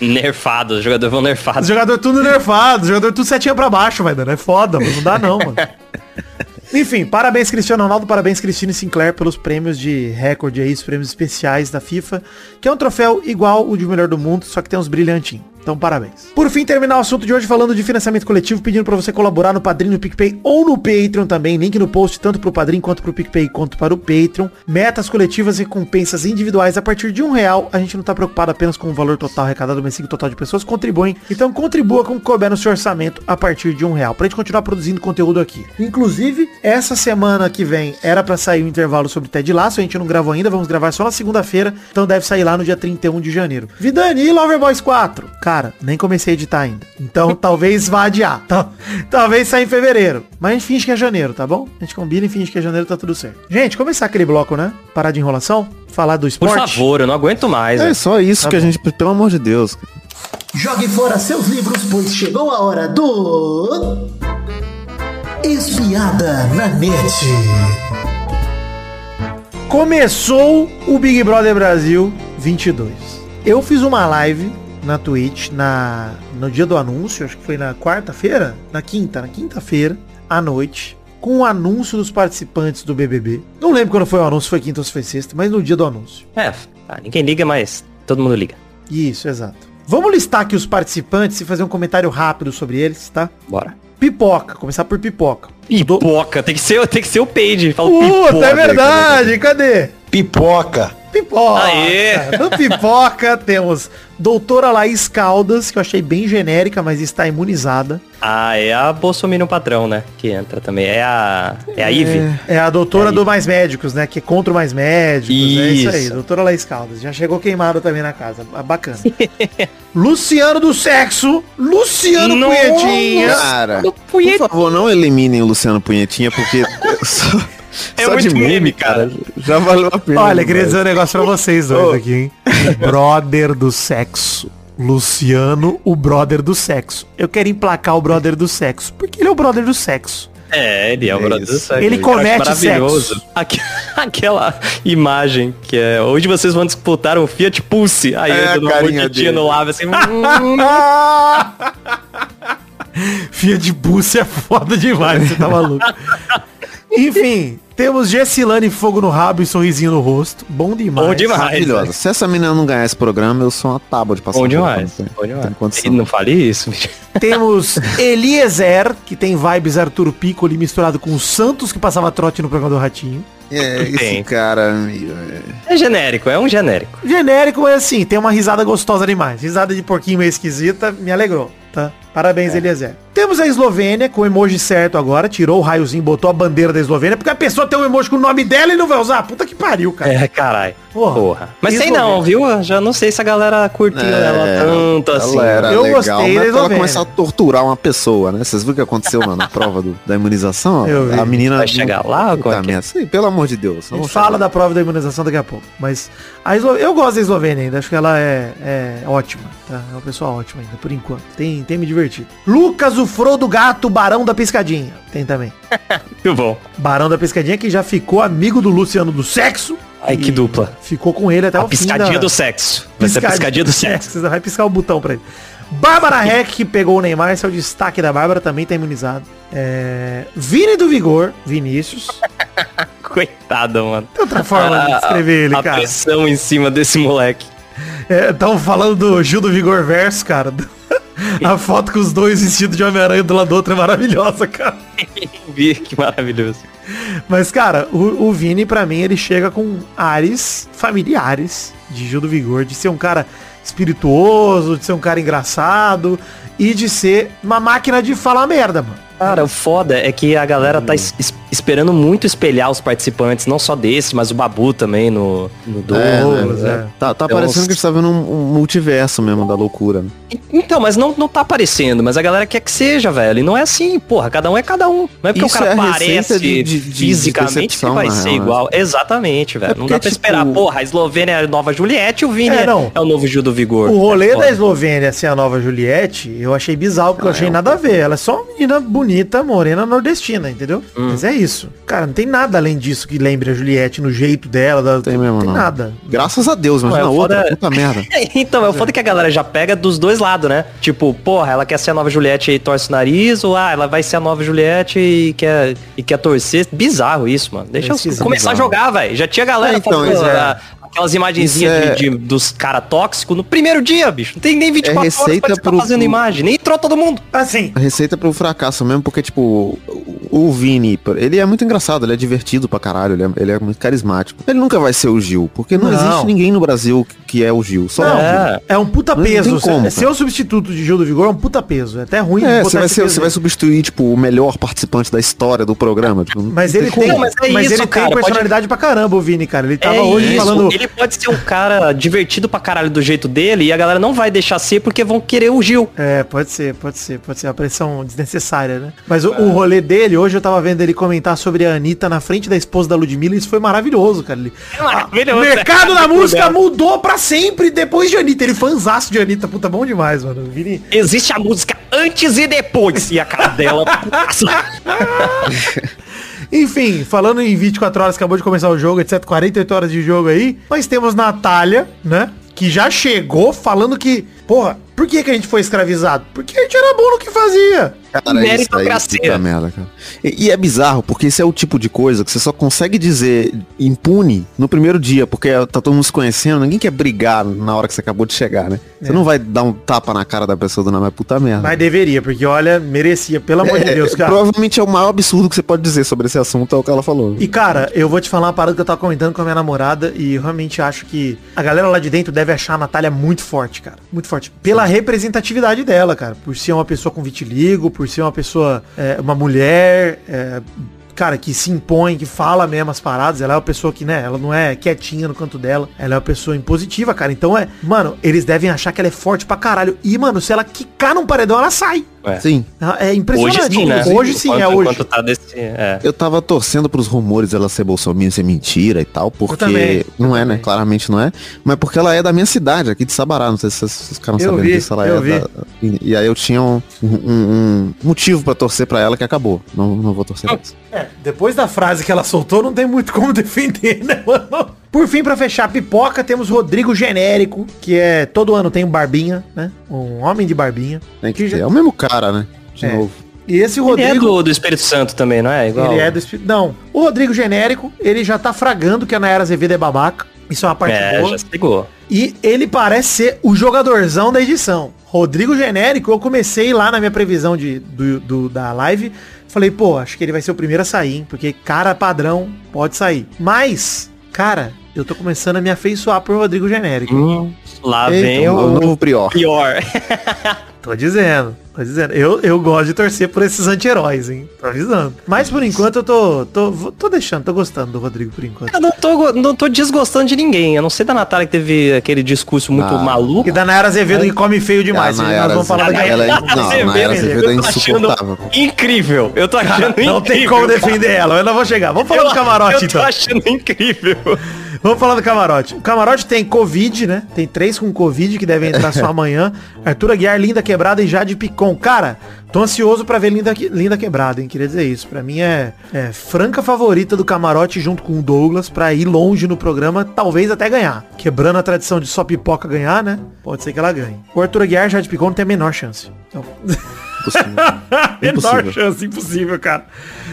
Nerfado, os jogadores vão Os nerfados. jogadores tudo nerfado, os jogadores tudo setinha pra baixo, vai dando. É foda, mano. Não dá não, mano. [laughs] Enfim, parabéns Cristiano Ronaldo, parabéns Cristina Sinclair pelos prêmios de recorde aí, os prêmios especiais da FIFA, que é um troféu igual o de melhor do mundo, só que tem uns brilhantinhos. Então, parabéns. Por fim, terminar o assunto de hoje falando de financiamento coletivo, pedindo pra você colaborar no Padrinho, no PicPay ou no Patreon também. Link no post, tanto pro Padrinho quanto pro PicPay, quanto para o Patreon. Metas coletivas e recompensas individuais a partir de um real. A gente não tá preocupado apenas com o valor total arrecadado, mas sim o total de pessoas contribuem. Então, contribua com o que couber no seu orçamento a partir de um real. Pra gente continuar produzindo conteúdo aqui. Inclusive, essa semana que vem era pra sair um intervalo sobre Ted Lasso. A gente não gravou ainda, vamos gravar só na segunda-feira. Então deve sair lá no dia 31 de janeiro. Vidani Loverboys 4. Cara, nem comecei a editar ainda. Então [laughs] talvez vá adiar. Tal- talvez saia em fevereiro. Mas a gente finge que é janeiro, tá bom? A gente combina e finge que é janeiro, tá tudo certo. Gente, começar aquele bloco, né? Parar de enrolação. Falar do Por esporte. favor, eu não aguento mais. É só isso Tá que a bom. gente, pelo amor de Deus. Jogue fora seus livros, pois chegou a hora do. Espiada na net. Começou o Big Brother Brasil 22. Eu fiz uma live na Twitch na no dia do anúncio, acho que foi na quarta-feira, na quinta, na quinta-feira à noite, com o anúncio dos participantes do BBB. Não lembro quando foi o anúncio, se foi quinta ou se foi sexta, mas no dia do anúncio. É, ah, ninguém liga, mas todo mundo liga. Isso, exato. Vamos listar aqui os participantes e fazer um comentário rápido sobre eles, tá? Bora. Pipoca, começar por pipoca. Pipoca, tem que ser, tem que ser o Page. Fala Puta, pipoca. é verdade, cadê? Pipoca. Pipoca! Aê! No Pipoca [laughs] temos Doutora Laís Caldas, que eu achei bem genérica, mas está imunizada. Ah, é a Bolsominion padrão, né? Que entra também. É a. É a Ivy. É a doutora É do Mais Médicos, né? Que é contra o Mais Médicos. É isso aí, Isso. doutora Laís Caldas. Já chegou queimada também na casa. Bacana. [laughs] Luciano do Sexo. Luciano Nossa! Punhetinha. Cara, por favor, não eliminem o Luciano Punhetinha, porque É só de muito meme, meme, cara, já valeu a pena. Olha, queria dizer um negócio pra vocês dois Ô. aqui, hein? O brother do sexo. Luciano, o brother do sexo. Eu quero emplacar o brother do sexo. Porque ele é o brother do sexo. É, ele é o É brother isso. do sexo. Ele comete maravilhoso. Aque- [laughs] Aquela imagem que é. Hoje vocês vão disputar um Fiat Pulse. Aí É, eu dando uma carinha mordidinha no lábio assim. [laughs] hum, Fia de buce é foda demais, você tá maluco. [laughs] Enfim, temos Gessilane Fogo no rabo e sorrisinho no rosto. Bom demais. Bom demais. Maravilhosa. Se essa menina não ganhar esse programa, eu sou uma tábua de passar Bom demais. Bom demais. Não fale isso. Temos [laughs] Eliezer, que tem vibes Arturo Piccoli misturado com o Santos, que passava trote no programa do Ratinho. É, esse Tem. cara, é. É genérico, é um genérico. Genérico, mas assim, tem uma risada gostosa demais. Risada de porquinho meio esquisita, me alegrou, tá? Parabéns, Eliezer. Temos a Eslovênia com o emoji certo agora, tirou o raiozinho, botou a bandeira da Eslovênia, porque a pessoa tem um emoji com o nome dela e não vai usar. Puta que pariu, cara. É, caralho. Porra. Porra. Mas sei não, viu? Já não sei se a galera curtiu É, ela tanto assim. Era Eu legal, gostei pra ela Eslovênia. começar a torturar uma pessoa, né? Vocês viram o que aconteceu na, na [laughs] prova do- da imunização? Eu vi. A menina... Vai chegar lá Puta como é é? merda. Sim, pelo amor de Deus. A gente vamos fala da prova da imunização daqui a pouco. Mas a Eslo... eu gosto da Eslovênia ainda. Acho que ela é, é ótima. Tá? É uma pessoa ótima ainda, por enquanto. Tem, tem me divertido. Lucas, o Frodo Gato, Barão da Piscadinha. Tem também. [laughs] Muito bom. Barão da Piscadinha que já ficou amigo do Luciano do sexo. Ai, que dupla. Ficou com ele até A o fim piscadinha da... do sexo. Vai ser a piscadinha do sexo. Você vai piscar o botão pra ele. Bárbara Heck, que pegou o Neymar, esse é o destaque da Bárbara, também tá imunizado. É... Vini do Vigor, Vinícius. [laughs] Coitada, mano. Tem outra forma de descrever ele, a cara. pressão em cima desse moleque. Estavam falando do Gil do Vigor Verso, cara. [laughs] A foto com os dois vestidos de Homem-Aranha do lado do outro é maravilhosa, cara. [laughs] Vi, que maravilhoso. Mas, cara, o, o Vini, pra mim, ele chega com ares familiares de Gil do Vigor, de ser um cara espirituoso, de ser um cara engraçado e de ser uma máquina de falar merda, mano. Cara, o foda é que a galera tá es- es- esperando muito espelhar os participantes, não só desse, mas o Babu também no, no É, Douglas, né? né? Tá, tá Então, parecendo que a gente tá vendo um, um multiverso mesmo da loucura. Né? Então, mas não, não tá aparecendo, mas a galera quer que seja, velho. E não é assim, porra, cada um é cada um. Não é porque Isso o cara é parece de- de- de fisicamente que vai ser real, né? igual. Exatamente, velho. não porque, dá pra tipo, esperar. Porra, a Eslovênia é a nova Juliette e o Vini É, é, não. é o novo Gil do Vigor. O rolê É da Eslovênia ser a nova Juliette, eu achei bizarro, porque eu achei nada a ver. Ela é só uma menina bonita, morena, nordestina, entendeu? Mas é isso. Cara, não tem nada além disso que lembre a Juliette no jeito dela. Da... Tem mesmo, tem não. nada. Graças a Deus, mas na o outra, foda é- puta merda. [laughs] Então, é o foda que a galera já pega dos dois lados, né? Tipo, porra, ela quer ser a nova Juliette e torce o nariz, ou ah, ela vai ser a nova Juliette e quer, e quer torcer. Bizarro isso, mano. Deixa É eu esquisito, começar bizarro. a jogar, velho. Já tinha galera É, então, fazendo isso é- a- aquelas imagenzinhas é- de, de- dos cara tóxicos no primeiro dia, bicho. Não tem nem 24 horas receita pra ficar pro- fazendo imagem. Nem entrou todo mundo. Assim, A receita pro fracasso mesmo, porque, tipo, o Vini, ele é muito engraçado, ele é divertido pra caralho, ele é, ele é muito carismático. Ele nunca vai ser o Gil, porque não, Não. existe ninguém no Brasil que é o Gil, só não, o Gil. É. é um puta Não peso. tem como, ser, ser o substituto de Gil do Vigor é um puta peso. É até ruim É, você vai, esse ser, você vai substituir, tipo, o melhor participante da história do programa. Tipo, não Mas ele tem, Não, mas mas, é isso, ele cara, tem pode- personalidade pra caramba, o Vini, cara. Ele tava É hoje isso. falando. Ele pode ser um cara divertido pra caralho do jeito dele e a galera não vai deixar ser porque vão querer o Gil. É, pode ser, pode ser, pode ser. A pressão desnecessária, né? Mas o, o rolê dele, hoje eu tava vendo ele comentar sobre a Anitta na frente da esposa da Ludmilla e isso foi maravilhoso, cara. Ele, É maravilhoso, o mercado né? da [laughs] música mudou pra sempre depois de Anitta. Ele fanzaço de Anitta, puta, bom demais, mano. Vini, Existe a música antes e depois. E a cara dela. [laughs] Enfim, falando em 24 horas, acabou de começar o jogo, etc. 48 horas de jogo aí. Nós temos Natália, né? Que já chegou falando que, porra, Por que, que a gente foi escravizado? Porque a gente era bom no que fazia. Cara, isso aí, Meritocracia. puta merda, cara. E, e é bizarro, porque esse é o tipo de coisa que você só consegue dizer impune no primeiro dia, porque tá todo mundo se conhecendo, ninguém quer brigar na hora que você acabou de chegar, né? Você não vai dar um tapa na cara da pessoa do nome, é puta merda. Mas deveria, porque olha, merecia, pelo amor de É, Deus, cara. Provavelmente é o maior absurdo que você pode dizer sobre esse assunto, é o que ela falou. E cara, eu vou te falar uma parada que eu tava comentando com a minha namorada e eu realmente acho que a galera lá de dentro deve achar a Natália muito forte, cara. Muito forte. Pela representatividade dela, cara. Por ser uma pessoa com vitiligo, por ser uma pessoa, é, uma mulher, é, cara, que se impõe, que fala mesmo as paradas. Ela é uma pessoa que, né, ela não é quietinha no canto dela. Ela é uma pessoa impositiva, cara. Então é, mano, eles devem achar que ela é forte pra caralho. E, mano, se ela quicar num paredão, ela sai. É. Sim. É impressionante. Hoje sim, né? Hoje sim, Enquanto- é hoje. tá desse, é. Eu tava torcendo pros rumores dela ser bolsominion, ser mentira e tal, porque também, não é, né? Claramente não é. Mas porque ela é da minha cidade, aqui de Sabará. Não sei se vocês, ficaram Eu sabendo vi, disso. Ela eu é vi. da- e, e aí eu tinha um, um- um motivo pra torcer pra ela que acabou. Não, não vou torcer mais. É, depois da frase que ela soltou, não tem muito como [laughs] defender, né, mano? Por fim, pra fechar a pipoca, temos Rodrigo Genérico, que é todo ano tem um barbinha, né? Um homem de barbinha. Tem que Que já-. É o mesmo cara, né? De É. novo. E esse Ele é Rodrigo, do, do Espírito Santo também, não é? Igual. ele é do Espírito... Não, o Rodrigo Genérico, ele já tá fragando que a Nayara Azevedo é babaca. Isso é uma parte É, boa. já se ligou. E ele parece ser o jogadorzão da edição. Rodrigo Genérico, eu comecei lá na minha previsão de, do, do- da live. Falei, pô, acho que ele vai ser o primeiro a sair, hein? Porque cara padrão pode sair. Mas, cara, eu tô começando a me afeiçoar por Rodrigo Genérico. Hum, lá Eita, vem o o novo Prior. pior. [laughs] Tô dizendo, tô dizendo. Eu, eu gosto de torcer por esses anti-heróis, hein? Tô avisando. Mas por enquanto eu tô, tô, tô deixando, tô gostando do Rodrigo por enquanto. Eu não tô, não tô desgostando de ninguém. Eu não sei da Natália que teve aquele discurso muito Ah. maluco. E da Nayara Azevedo que come feio demais. A nós Nayara vamos falar a ela é- não, a Azevedo, Nayara Azevedo é eu insuportável. Incrível. Eu tô achando incrível. Não tem como defender ela, eu não vou chegar. Vamos falar do camarote eu então. tô achando incrível. Vamos falar do camarote. O camarote tem Covid, né? Tem três com Covid que devem entrar só [laughs] amanhã. Arthur Aguiar, Linda Quebrada e Jade Picon. Cara, tô ansioso pra ver Linda, Linda Quebrada, hein? Queria dizer isso. Pra mim é, é franca favorita do camarote junto com o Douglas pra ir longe no programa, talvez até ganhar. Quebrando a tradição de só pipoca ganhar, né? Pode ser que ela ganhe. O Arthur Aguiar e Jade Picon não tem a menor chance. Então... [laughs] Impossível. [laughs] Menor Impossível. chance, impossível, cara.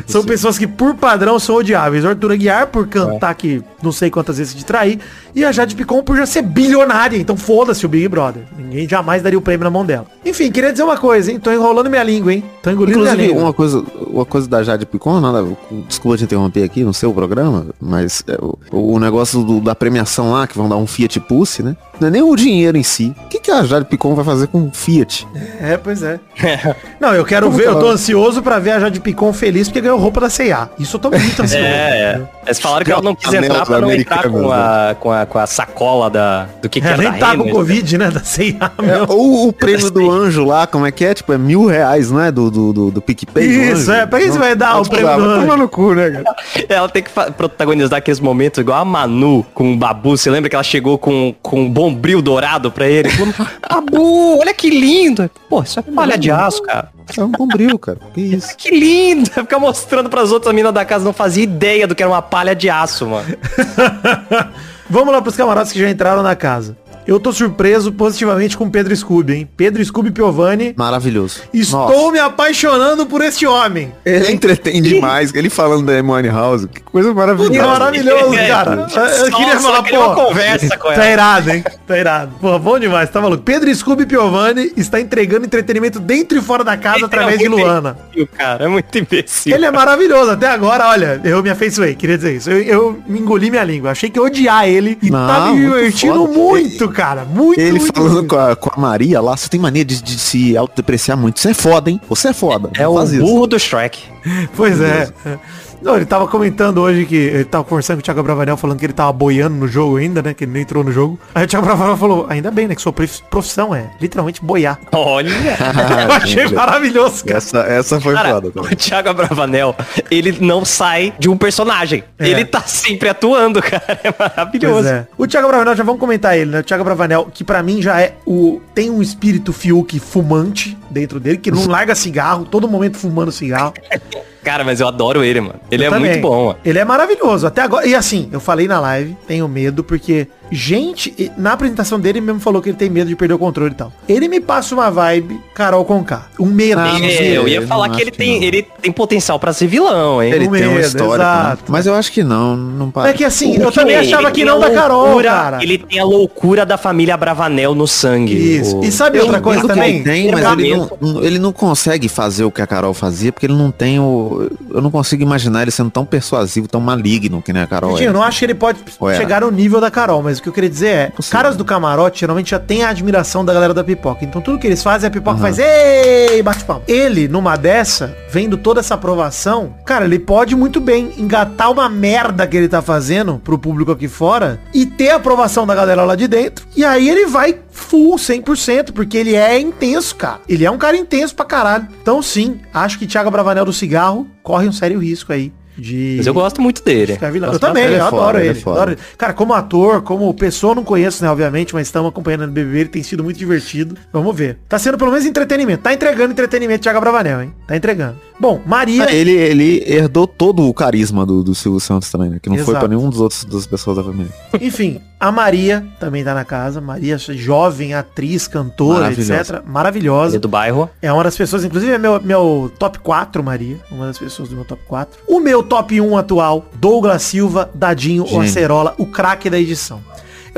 São pessoas que, por padrão, são odiáveis. O Arthur Aguiar, por cantar que não sei quantas vezes de trair. E a Jade Picon por já ser bilionária. Então foda-se o Big Brother. Ninguém jamais daria o prêmio na mão dela. Enfim, queria dizer uma coisa, hein? Tô enrolando minha língua, hein? Tô engolindo minha Inclusive, língua. uma coisa, uma coisa da Jade Picon, nada, desculpa te interromper aqui no seu programa, mas é, o, o negócio do- da premiação lá, que vão dar um Fiat Pulse, né? Não é nem o dinheiro em si. O que, que a Jade Picon vai fazer com o Fiat? É, pois é. [laughs] Não, eu quero Como ver, eu tô ela- ansioso pra ver a Jade Picon feliz porque ganhou roupa da C&A. Isso eu tô muito [laughs] ansioso. É, é. Eles falaram que ela não quis entrar pra não entrar com a, com a, com a sacola da, do que, que Ela era nem da tá com Renner. Covid, né? Da C&A, É, meu. ou o prêmio do anjo lá, como é que é? Tipo, é mil reais, não é? Do, do, do, do PicPay. do Isso, anjo? é. Pra que você Não, vai dar o pode prêmio do anjo? no cu, né, cara? [laughs] Ela tem que protagonizar aqueles momentos igual a Manu com o Babu. Você lembra que ela chegou com, com um bombril dourado pra ele? [laughs] Babu, olha que lindo. Pô, isso é palha de aço, cara. É um bombril, cara. Que [laughs] isso? Que lindo. Ficar mostrando pras outras minas da casa. Não fazia ideia do que era uma palha de aço, mano. [laughs] Vamos lá pros camarotes que já entraram na casa. Eu tô surpreso positivamente com Pedro Scooby, hein? Pedro Scooby Piovani. Maravilhoso. Estou Nossa. me apaixonando por este homem. Ele entretém demais. Ele falando da Amy House. Que coisa Que maravilhosa. maravilhoso, É. cara. Eu queria Nossa, falar, eu queria uma pô. conversa com Tá ela. irado, hein? Tá irado. Pô, bom demais, tá maluco. Pedro Scooby Piovani está entregando entretenimento dentro e fora da casa através de É muito Luana. imbecil, cara, é muito imbecil. Ele é maravilhoso. Até agora, olha, eu me afeiçoei, queria dizer isso. Eu, eu me engoli minha língua. Achei que eu ia odiar ele e Não, tá me muito divertindo foda. muito, cara. Muito, Ele muito, falando com a, com a Maria lá, você tem mania de, de se autodepreciar muito. Você é foda, hein? Você é foda. É o burro do Shrek. Pois é. Não, ele tava comentando hoje que ele tava conversando com o Thiago Bravanel falando que ele tava boiando no jogo ainda, né? Que ele não entrou no jogo. Aí o Thiago Bravanel falou, ainda bem, né? Que sua prof- profissão é literalmente boiar. [laughs] Olha. [laughs] Eu achei maravilhoso, cara. Essa, essa foi Cara, foda. também. o Thiago Abravanel, ele não sai de um personagem. É. Ele tá sempre atuando, [laughs] cara. É maravilhoso. é. O Thiago Bravanel, já vamos comentar ele, né? O Thiago Bravanel, que pra mim já é o... Tem um espírito Fiuk fumante dentro dele, que não larga cigarro, todo momento fumando cigarro. Cara, mas eu adoro ele, mano. Ele Eu é também. muito bom, mano. Ele é maravilhoso. Até agora. E assim, eu falei na live, tenho medo, porque. Gente, na apresentação dele ele mesmo falou que ele tem medo de perder o controle e tal. Ele me passa uma vibe Carol Conká. Um medo. Ah, É, eu ia eu falar que ele que tem, não. ele tem potencial pra ser vilão, hein? Ele Com tem uma medo, história, exato. mas eu acho que não, não É que assim, eu O também quê? achava Ele que não da Carol, loucura- cara. Ele tem a loucura da família Bravanel no sangue. Isso. O- E sabe outra coisa Ele também? tem, mas ele não, ele não consegue fazer o que a Carol fazia, porque ele não tem o. Eu não consigo imaginar ele sendo tão persuasivo, tão maligno que nem a Carol. Gente, é. eu não acho que ele pode Ou era? chegar no nível da Carol, mas o que eu queria dizer é, Possível. caras do camarote geralmente já tem a admiração da galera da pipoca. Então tudo que eles fazem, a pipoca faz, ei, bate palma. Ele, numa dessa, vendo toda essa aprovação, cara, ele pode muito bem engatar uma merda que ele tá fazendo pro público aqui fora e ter a aprovação da galera lá de dentro. E aí ele vai full 100%, porque ele é intenso, cara. Ele é um cara intenso pra caralho. Então sim, acho que Thiago Bravanel do cigarro corre um sério risco aí. De... Mas eu gosto muito dele. Eu também, é eu foda, adoro ele é ele. adoro ele. Cara, como ator, como pessoa, não conheço, né, obviamente, mas estamos acompanhando no BBB, ele tem sido muito divertido. Vamos ver. Tá sendo pelo menos entretenimento. Tá entregando entretenimento Thiago Bravanel, hein? Tá entregando. Bom, Maria... Ah, Ele, ele herdou todo o carisma do, do Silvio Santos também, né? Que não foi Exato. pra nenhum dos outros das pessoas da família. Enfim, a Maria também tá na casa. Maria, jovem, atriz, cantora, Maravilhosa. etc. Maravilhosa. É do bairro. É uma das pessoas, inclusive é meu, meu top 4, Maria. Uma das pessoas do meu top 4. O meu top 1 atual, Douglas Silva, Dadinho, o Gênio. Acerola, o craque da edição.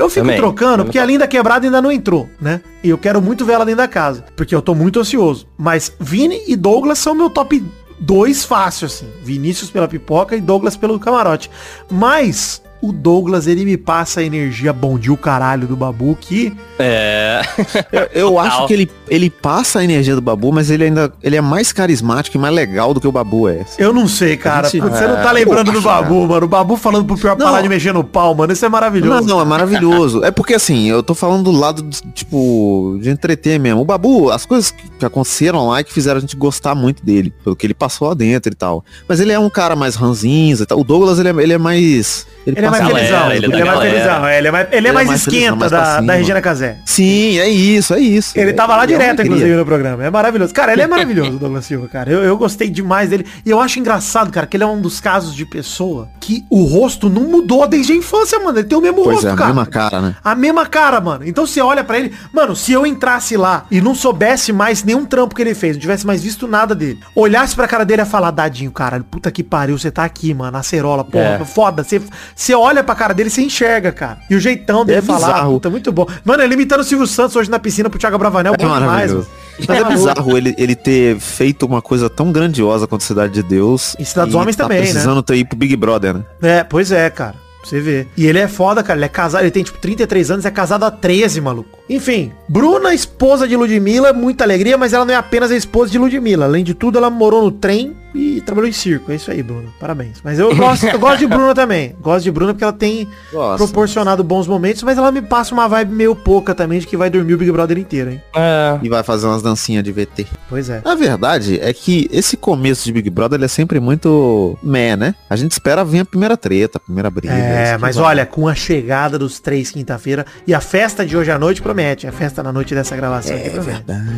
Eu fico Também. trocando, porque a Linda Quebrada ainda não entrou, né? E eu quero muito ver ela dentro da casa, porque eu tô muito ansioso. Mas Vini e Douglas são meu top 2 fácil, assim. Vinícius pela pipoca e Douglas pelo camarote. Mas o Douglas, ele me passa a energia bom dia o caralho do Babu, que É. [laughs] Eu, eu acho que ele, ele passa a energia do Babu, mas ele ainda ele é mais carismático e mais legal do que o Babu é. Eu não sei, cara. gente- você não tá É, lembrando do Babu, mano. O Babu falando pro pior Não. parar de mexer no pau, mano. Isso é maravilhoso. Não, não, é maravilhoso. É porque assim, eu tô falando do lado, de, tipo, de entreter mesmo. O Babu, as coisas que que aconteceram lá e que fizeram a gente gostar muito dele, pelo que ele passou lá dentro e tal. Mas ele é um cara mais ranzinza e tal. O Douglas, ele é, ele é mais... Ele é mais felizão. ele Ele, é é mais felizão. é, Ele é mais, ele é mais mais felizão, esquenta mais da, da Regina Casé. Sim, é isso, é isso. Ele tava lá É direto, inclusive, no programa. É maravilhoso. Cara, ele é maravilhoso, [laughs] Douglas Silva, cara. Eu, eu gostei demais dele. E eu acho engraçado, cara, que ele é um dos casos de pessoa que o rosto não mudou desde a infância, mano. Ele tem o mesmo Pois rosto, é, a cara. mesma cara, né? A mesma cara, mano. Então você olha pra ele, mano, se eu entrasse lá e não soubesse mais nenhum trampo que ele fez, não tivesse mais visto nada dele, olhasse pra cara dele e ia falar, Dadinho, caralho, puta que pariu, você tá aqui, mano, acerola, porra, É. foda. Você, você olha pra cara dele e você enxerga, cara. E o jeitão dele É falar, puta, muito bom. Mano, ele imitando o Silvio Santos hoje na piscina pro Thiago Bravanel, É bom demais, mano. Mas é Tá bizarro ele, ele ter feito uma coisa tão grandiosa quanto Cidade de Deus. E Cidade dos Homens tá também, né? precisando ter ir pro Big Brother, né? É, pois é, cara. Pra Você vê. E ele é foda, cara. Ele é casado, ele tem tipo 33 anos, é casado há 13, maluco. Enfim, Bruna, esposa de Ludmilla, muita alegria, mas ela não é apenas a esposa de Ludmilla. Além de tudo, ela morou no trem e trabalhou em circo. É isso aí, Bruna. Parabéns. Mas eu [laughs] gosto, eu gosto de Bruna também. Gosto de Bruna porque ela tem Nossa. proporcionado bons momentos, mas ela me passa uma vibe meio pouca também de que vai dormir o Big Brother inteiro, hein? É. E vai fazer umas dancinhas de VT. Pois é. A verdade é que esse começo de Big Brother ele é sempre muito meh, né? A gente espera vir a primeira treta, a primeira briga. É, que mas vai. olha, com a chegada dos três quinta-feira e a festa de hoje à noite promete. A festa na noite dessa gravação aqui É promete. verdade.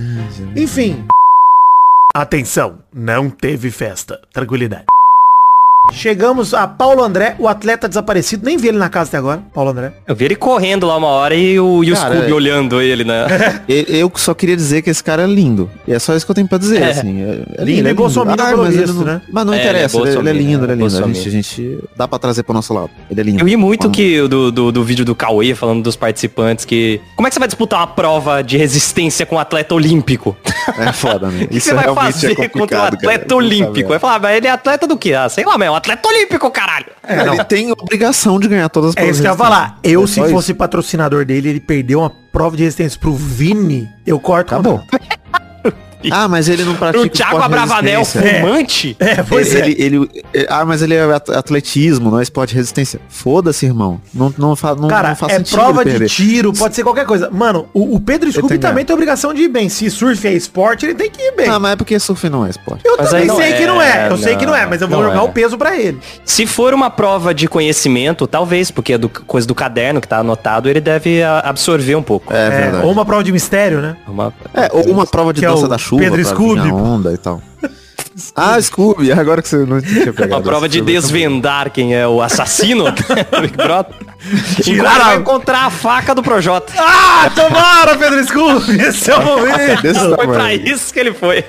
Enfim. Atenção, não teve festa. Tranquilidade. Chegamos a Paulo André, o atleta desaparecido. Nem vi ele na casa até agora, Paulo André. Eu vi ele correndo lá uma hora e o, e o Cara, Scooby é- olhando ele, né? [laughs] Eu só queria dizer que esse cara é lindo. E é só isso que eu tenho pra dizer, É. assim. É, é Lindo e bolsominion pelo mas ele visto, não, né? Mas não É, ele é interessa, ele, ele é lindo, ele é é lindo. A gente, a gente dá pra trazer pro nosso lado. Ele é lindo. Eu ri muito que do, do, do vídeo do Cauê falando dos participantes que. Como é que você vai disputar uma prova de resistência com um atleta olímpico? É foda, né? [laughs] O que você vai fazer é contra um complicado, cara. atleta olímpico? Vai falar, mas ele é atleta do quê? Ah, sei lá, mas é um atleta olímpico, caralho. É, ele tem obrigação de ganhar todas as É isso que eu ia falar. Eu, É se isso. fosse patrocinador dele, ele perdeu uma prova de resistência pro Vini, eu corto Acabou. contrato. [laughs] Ah, mas ele não pratica O Thiago Abravanel, fumante? É, pois é. ele, ele, é, ah, mas ele é at- atletismo, não é esporte de resistência. Foda-se, irmão. Não, não, fa, não, Cara, não faz é sentido prova ele de tiro, pode ser qualquer coisa. Mano, o, o Pedro Scooby que também tem a obrigação de ir bem. Se surf é esporte, ele tem que ir bem. Ah, mas é porque surf não é esporte. eu mas também não sei que é, não é. Eu sei que não é, não, mas eu vou não jogar é. o peso pra ele. Se for uma prova de conhecimento, talvez, porque é do, coisa do caderno que tá anotado, ele deve a- absorver um pouco. É, É, verdade. ou uma prova de mistério, né? Uma- É, ou uma prova de Que é dança o da chuva Pedro pra Scooby, pô. onda e tal. Ah, Scooby, agora que você não tinha [laughs] pegado. Uma prova de desvendar quem é o assassino do [laughs] Big Brother. Tiraram vai a- encontrar a faca do Projota. Ah, tomara, Pedro Scooby! Esse é o momento! Desse Foi pra isso que ele foi.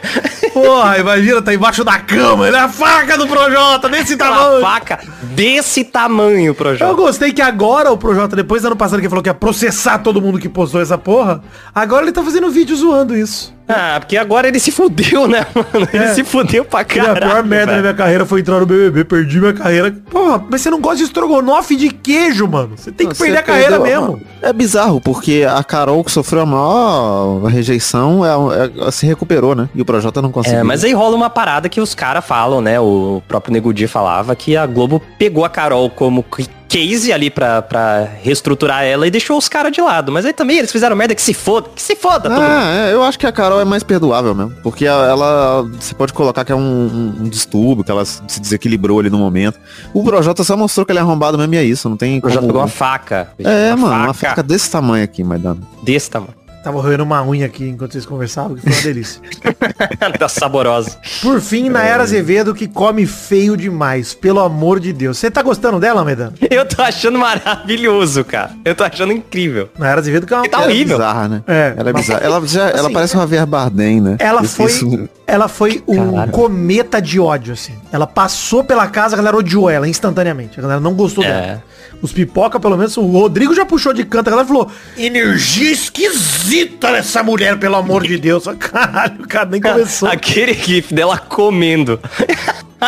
Porra, imagina, tá embaixo da cama, ele é a faca do Projota, desse Uma tamanho! faca desse tamanho, Eu Projota. gostei que agora o Projota, depois do ano passado que ele falou que ia processar todo mundo que postou essa porra, agora ele tá fazendo vídeo zoando isso. Ah, porque agora ele se fudeu, né, mano? Ele É. se fudeu pra E a caralho. pior merda da minha carreira foi entrar no BBB, perdi minha carreira. Porra, mas você não gosta de estrogonofe de queijo, mano. Você tem que Você perder a carreira perdeu- mesmo. É bizarro, porque a Carol que sofreu a maior rejeição, é, é- se recuperou, né? E o Projota não conseguiu. É, mas aí rola uma parada que os caras falam, né? O próprio Nego Di falava que a Globo pegou a Carol como case ali pra, pra reestruturar ela e deixou os caras de lado. Mas aí também eles fizeram merda que se foda, que se foda. Ah, é, eu acho que a Carol é mais perdoável mesmo. Porque ela. Você pode colocar que é um, um- um distúrbio, que ela se desequilibrou ali no momento. O Projota só mostrou que ele é arrombado mesmo e é isso. Não tem O Projota pegou uma faca. É, mano, uma faca desse tamanho aqui, Maidana. desse tamanho. Tava roendo uma unha aqui enquanto vocês conversavam, que foi uma delícia. [laughs] tá saborosa. Por fim, Nayara Azevedo que come feio demais, pelo amor de Deus. Você tá gostando dela, Medano? [laughs] Eu tô achando maravilhoso, cara. Eu tô achando incrível. Nayara Azevedo que é uma... Tá Ela horrível. É bizarra, né? É, Ela é bizarra. Ela, já, ela assim, parece uma Javier Bardem, né? Ela foi, isso- ela foi um Caralho. cometa de ódio, assim. Ela passou pela casa, a galera odiou ela instantaneamente. A galera não gostou É. dela. Os pipoca, pelo menos, o Rodrigo já puxou de canto. A galera falou, energia esquisita nessa mulher, pelo amor de Deus. [laughs] Caralho, cara, nem [laughs] começou. Aquele gif dela comendo.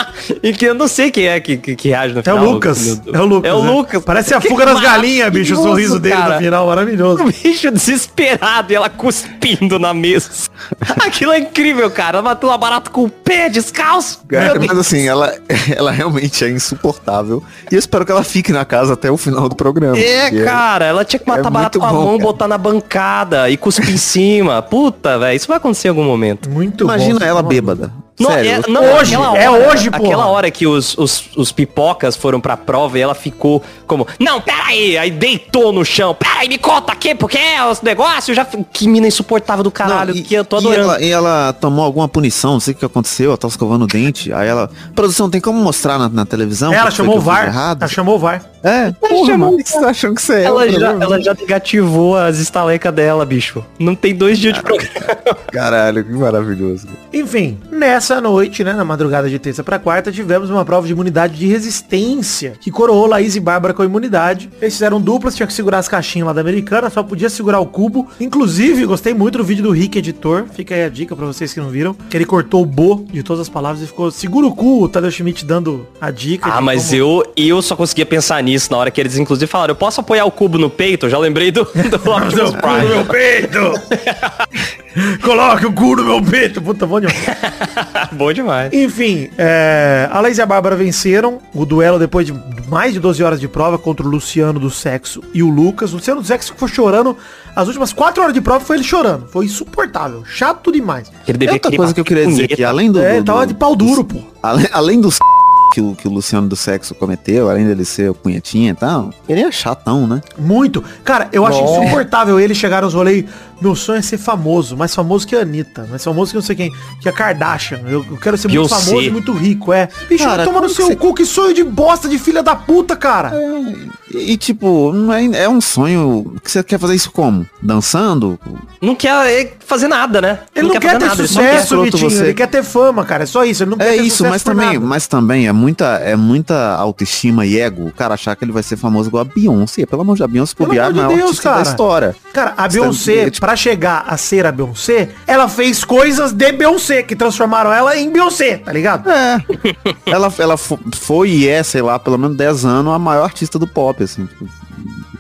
[laughs] e que eu não sei quem é que, que, que reage no É final. o Lucas. É o Lucas. É o né? Lucas. Parece a Que fuga das galinhas, bicho. O sorriso dele cara. no final, maravilhoso. O [laughs] bicho desesperado e ela cuspindo na mesa. [laughs] Aquilo é incrível, cara. Ela matou uma barata com o pé descalço. Cara, Meu mas assim, ela, ela realmente é insuportável. E eu espero que ela fique na casa até o final do programa. É, porque cara, ela tinha que matar é barata com a bom, mão, cara. botar na bancada e cuspir em cima. Puta, velho, isso vai acontecer em algum momento. Muito Imagina bom. ela bêbada. Não, Sério. é, não, Hoje, é hora- hoje, porra. Aquela hora que os, os, os pipocas foram pra prova e ela ficou como, não, peraí, aí deitou no chão, peraí, me conta aqui, porque é os negócios, já... Que mina insuportável do caralho, Não, e- que eu tô e adorando. ela, e ela tomou alguma punição, não sei o que aconteceu, ela tava escovando o dente. Aí ela. Produção, tem como mostrar na, na televisão? Ela chamou o VAR. Errado? Ela chamou o VAR. É, porra, chamou mano, o que você tá achando que você é? Ela já, programa? ela já negativou as estalecas dela, bicho. Não tem dois dias de programa. Caralho, que maravilhoso. Enfim, nessa noite, né, na madrugada de terça pra quarta, tivemos uma prova de imunidade de resistência, que coroou Laís e Bárbara com a imunidade. Eles fizeram duplas, tinham que segurar as caixinhas lá da americana, só podia segurar o cubo. Inclusive, gostei muito do vídeo do Rick Editor, fica aí a dica pra vocês que não viram, que ele cortou o bo de todas as palavras e ficou, segura o cu, o Tadeu Schmidt dando a dica. Ah, mas como- eu, eu só conseguia pensar nisso na hora que eles inclusive falaram, eu posso apoiar o cubo no peito? Eu já lembrei do, [laughs] do Optimus cu no meu Prime. peito! [laughs] Coloque o cu no meu peito! Puta, bom demais. [laughs] Bom demais. Enfim, é, a Laís e a Bárbara venceram o duelo depois de mais de 12 horas de prova contra o Luciano do Sexo e o Lucas. O Luciano do Sexo ficou chorando. As últimas 4 horas de prova foi ele chorando. Foi insuportável. Chato demais. Ele É devia outra coisa que eu queria dizer, que além do... É, do- ele tava de pau duro, pô. Além, além dos que o, que o Luciano do Sexo cometeu, além dele ser o punhetinha e tal, ele é chatão, né? Muito. Cara, eu acho insuportável ele chegar nos rolês. Meu sonho é ser famoso, mais famoso que a Anitta, mais famoso que não sei quem, que a Kardashian. Eu, eu quero ser muito Beyoncé. famoso e muito rico, é. Bicho, Cara, toma no seu você- cu, que sonho de bosta de filha da puta, cara. E, e, tipo, não é, é um sonho que você quer fazer isso como? Dançando? Não quer é, fazer nada, né? Ele não, quer, fazer ter nada, ele quer- sucesso, Vitinho. você. Ele quer ter fama, cara. É só isso. Ele não quer É ter isso, mas também, nada. mas também é muita, é muita autoestima e ego o cara achar que ele vai ser famoso igual a Beyoncé. Pelo amor de Deus, a Beyoncé a amor de maior Deus, cara. da história. Cara, a Você Beyoncé, tá- tipo- pra chegar a ser a Beyoncé, ela fez coisas de Beyoncé, que transformaram ela em Beyoncé, tá ligado? É. [laughs] ela, ela fo- foi e é, sei lá, pelo menos 10 anos a maior artista do pop, assim. Tipo,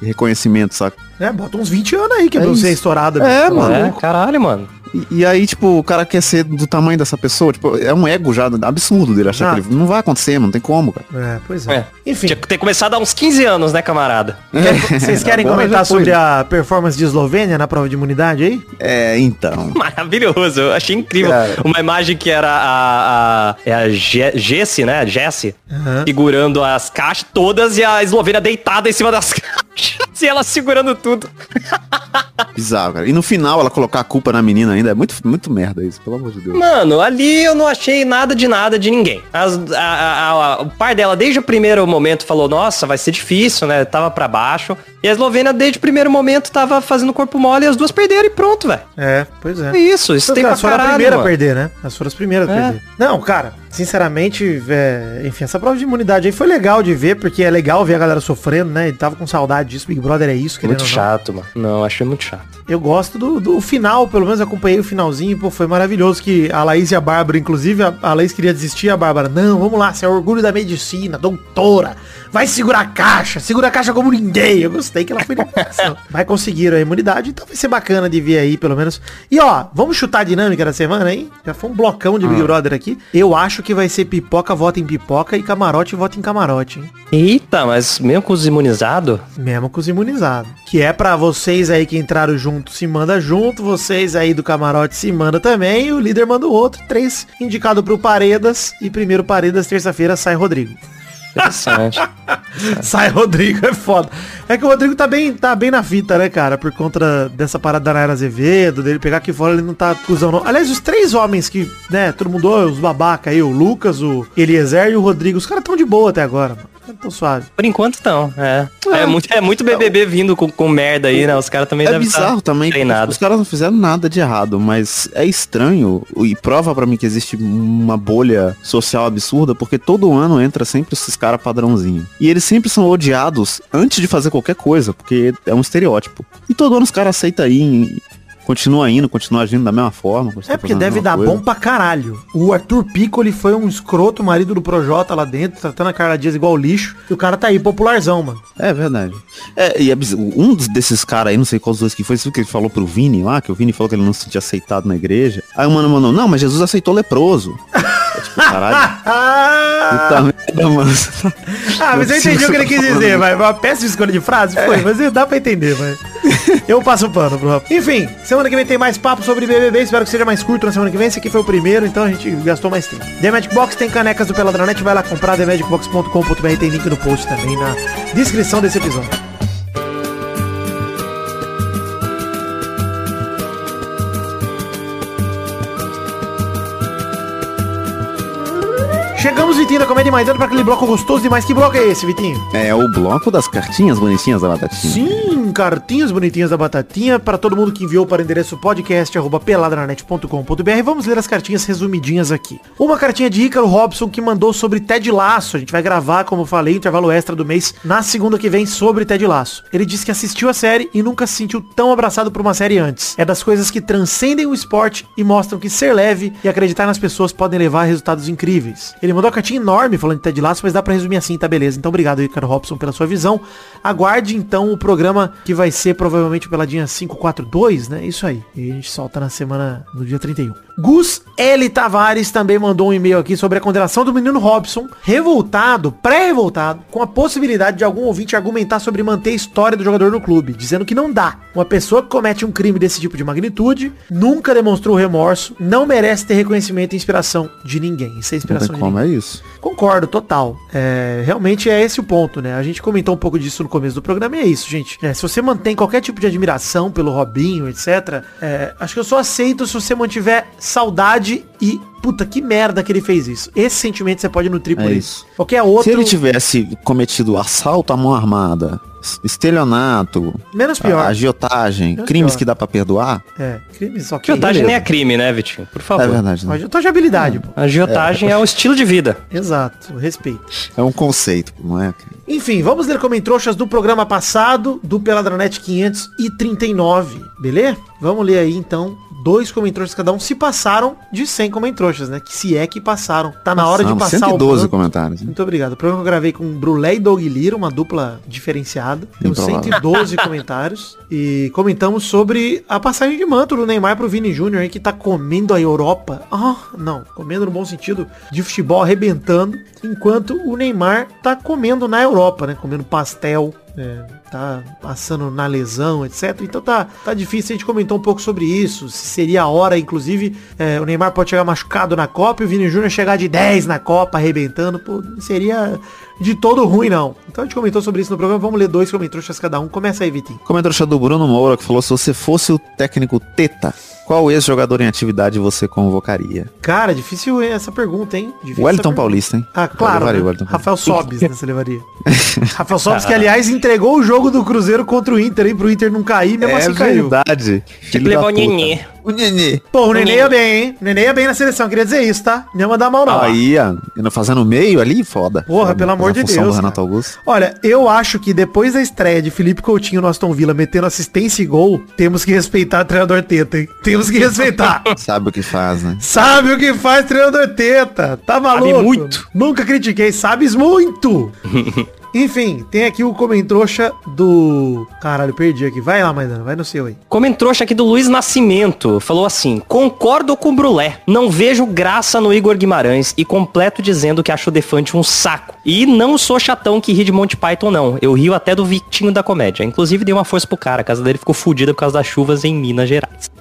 reconhecimento, saca? É, bota uns 20 anos aí que a É Beyoncé é estourada. É, bicho. mano. É, caralho, mano. E, e aí, tipo, o cara quer ser do tamanho dessa pessoa, tipo, é um ego já absurdo dele achar Exato. que ele não vai acontecer, não tem como, cara. É, pois é. É. Enfim, Tinha que ter começado há uns 15 anos, né, camarada? quer- vocês [laughs] querem Agora comentar sobre a performance de Eslovênia na prova de imunidade aí? É, então. [laughs] Maravilhoso, eu achei incrível. Cara. Uma imagem que era a, a, é a Je- Jessie, né? A Jessie, Aham. segurando as caixas todas e a Eslovênia deitada em cima das [laughs] caixas. Se ela segurando tudo. [laughs] Bizarro, cara. E no final ela colocar a culpa na menina ainda é muito, muito merda isso, pelo amor de Deus. Mano, ali eu não achei nada de nada de ninguém. As- a- a- a- o pai dela, desde o primeiro momento, falou, nossa, vai ser difícil, né? Tava pra baixo. E a Eslovênia, desde o primeiro momento, tava fazendo corpo mole e as duas perderam e pronto, velho. É, pois é. É isso, isso tem pra Elas foram a caralho, primeira a mano. perder, né? Elas foram as primeiras a É. perder. Não, cara, sinceramente, é, enfim, essa prova de imunidade aí foi legal de ver, porque é legal ver a galera sofrendo, né? E tava com saudade disso. Big Brother é isso, querendo Muito chato, mano. Não, achei muito chato. Eu gosto do, do final, pelo menos acompanhei o finalzinho, pô, foi maravilhoso que a Laís e a Bárbara, inclusive, a, a Laís queria desistir, a Bárbara, não, vamos lá, você é orgulho da medicina, doutora, vai segurar a caixa, segura a caixa como ninguém. Eu gostei que ela foi. [laughs] Vai conseguir a imunidade, então vai ser bacana de ver aí, pelo menos. E ó, vamos chutar a dinâmica da semana, hein? Já foi um blocão de Big Brother aqui. Eu acho que vai ser pipoca, vota em pipoca e camarote, vota em camarote, hein? Eita, mas mesmo com os imunizados? Mesmo com os imunizados. Que é pra vocês aí que entraram junto, se manda junto. Vocês aí do camarote se manda também. E o líder manda o outro. Três indicado pro Paredas. E primeiro Paredas, terça-feira, sai Rodrigo. Interessante. [laughs] sai Rodrigo, é foda. É que o Rodrigo tá bem, tá bem na fita, né, cara? Por conta dessa parada da Nayara Azevedo, dele pegar aqui fora, ele não tá cuzão não. Aliás, os três homens que, né, todo mundo, os babaca aí, o Lucas, o Eliezer e o Rodrigo, os caras tão de boa até agora, mano. Tão suave. Por enquanto, não. É, é, muito, é muito BBB vindo com, com merda aí, né? Os caras também É devem tá bizarro também, porque treinados. os caras não fizeram nada de errado, mas é estranho e prova pra mim que existe uma bolha social absurda, porque todo ano entra sempre esses caras padrãozinho. E eles sempre são odiados antes de fazer qualquer coisa, porque é um estereótipo. E todo ano os caras aceitam aí, continua indo, continua agindo da mesma forma. É porque deve dar coisa. bom pra caralho. O Arthur Piccoli foi um escroto, marido do Projota lá dentro, tratando a Carla Dias igual lixo. E o cara tá aí, popularzão, mano. É verdade. É, e é um desses caras aí, não sei qual dos dois que foi, você viu que ele falou pro Vini lá, que o Vini falou que ele não se sentia aceitado na igreja. Aí o mano mandou, não, mas Jesus aceitou leproso. [laughs] É tipo, caralho. Ah, [laughs] Puta merda, mano. ah, mas eu entendi o que ele quis dizer, vai. Uma péssima escolha de frase, foi, mas dá pra entender, vai. [laughs] Eu passo o pano pro Rafa. Enfim, semana que vem tem mais papo sobre BBB, espero que seja mais curto na semana que vem. Esse aqui foi o primeiro, então a gente gastou mais tempo. The Magic Box tem canecas do Peladranet, vai lá comprar, themagicbox.com.br, tem link no post também, na descrição desse episódio. Vitinho, da Comédia Mais Dando pra aquele bloco gostoso demais. Que bloco é esse, Vitinho? É o bloco das cartinhas bonitinhas da batatinha. Sim, cartinhas bonitinhas da batatinha para todo mundo que enviou para o endereço podcast@peladranet.com.br. Vamos ler as cartinhas resumidinhas aqui. Uma cartinha de Ícaro Robson que mandou sobre Ted Laço. A gente vai gravar, como eu falei, intervalo extra do mês na segunda que vem sobre Ted Laço. Ele disse que assistiu a série e nunca se sentiu tão abraçado por uma série antes. É das coisas que transcendem o esporte e mostram que ser leve e acreditar nas pessoas podem levar a resultados incríveis. Ele mandou uma cartinha enorme falando de Ted Lasso, mas dá pra resumir assim, tá beleza. Então obrigado, Ricardo Robson, pela sua visão. Aguarde então o programa que vai ser provavelmente pela dia 542, né? Isso aí. E a gente solta na semana, no dia 31. Gus L. Tavares também mandou um e-mail aqui sobre a condenação do menino Robson, revoltado, pré-revoltado, com a possibilidade de algum ouvinte argumentar sobre manter a história do jogador no clube, dizendo que não dá. Uma pessoa que comete um crime desse tipo de magnitude, nunca demonstrou remorso, não merece ter reconhecimento e inspiração de ninguém. Isso é Não inspiração tem de como, ninguém. é isso. Concordo, total. É, realmente é esse o ponto, né? A gente comentou um pouco disso no começo do programa e é isso, gente. É, se você mantém qualquer tipo de admiração pelo Robinho, etc., é, acho que eu só aceito se você mantiver saudade e puta, que merda que ele fez isso. Esse sentimento você pode nutrir por É isso. isso. Qualquer outro, Se ele tivesse cometido assalto à mão armada, estelionato, menos pior. agiotagem, Menos crimes pior. que dá pra perdoar, É, crime só que... Agiotagem nem é crime, né, Vitinho? Por favor. é verdade. Né? Agiotagem de habilidade, pô. Agiotagem é. o estilo de vida. Exato, respeito. É um conceito, não é? Enfim, vamos ler comentroxas do programa passado, do Peladranet 539, beleza? Vamos ler aí então dois comentroxas cada um, se passaram de 100 comentroxas, né? Que se é que passaram. Tá na hora de passar 112 o comentários. né? Muito obrigado. O programa que eu gravei com Brulé e Doug Lira, uma dupla diferenciada. Temos Improvável. 112 [laughs] comentários. E comentamos sobre a passagem de manto do Neymar pro Vini Júnior aí, que tá comendo a Europa. Ah, não. Comendo no bom sentido de futebol arrebentando. Enquanto o Neymar tá comendo na Europa, né? Comendo pastel é, tá passando na lesão, etc. Então tá, tá difícil, a gente comentou um pouco sobre isso, se seria a hora, inclusive, é, o Neymar pode chegar machucado na Copa e o Vini Júnior chegar de 10 na Copa, arrebentando, pô, seria de todo ruim, não. Então a gente comentou sobre isso no programa, vamos ler dois comentários cada um. Começa aí, Vitinho. Comentário do Bruno Moura que falou se você fosse o técnico Teta, qual ex-jogador em atividade você convocaria? Cara, difícil essa pergunta, hein? Difícil Wellington. Paulista, hein? Ah, claro. levaria né? o Rafael Sobis, né, você levaria. [laughs] Rafael Sobis, que aliás entregou o jogo do Cruzeiro contra o Inter, hein? Pro Inter não cair, mesmo é assim caiu. verdade. Tinha que levar o Nenê. O Nenê. Pô, o Nenê ia bem, hein? O Nenê ia bem na seleção, queria dizer isso, tá? Não ia mandar mal, não. Aí, ó, indo fazendo meio ali, foda. Porra, Foda. pelo amor de Deus, Renato. Augusto. Olha, eu acho que depois da estreia de Felipe Coutinho no Aston Villa metendo assistência e gol, temos que respeitar o treinador Teta, hein? Temos que respeitar. [laughs] Sabe o que faz, né? Sabe o que faz treinador Teta? Tá maluco? muito. Nunca critiquei, sabes muito. [laughs] Enfim, tem aqui o comentrouxa do... Caralho, perdi aqui. Vai lá, Maidana, vai no seu aí. Comentrouxa aqui do Luiz Nascimento. Falou assim, concordo com o Brulé. Não vejo graça no Igor Guimarães e completo dizendo que acho o Defante um saco. E não sou chatão que ri de Monty Python, não. Eu rio até do Vitinho da comédia. Inclusive dei uma força pro cara. A casa dele ficou fodida por causa das chuvas em Minas Gerais.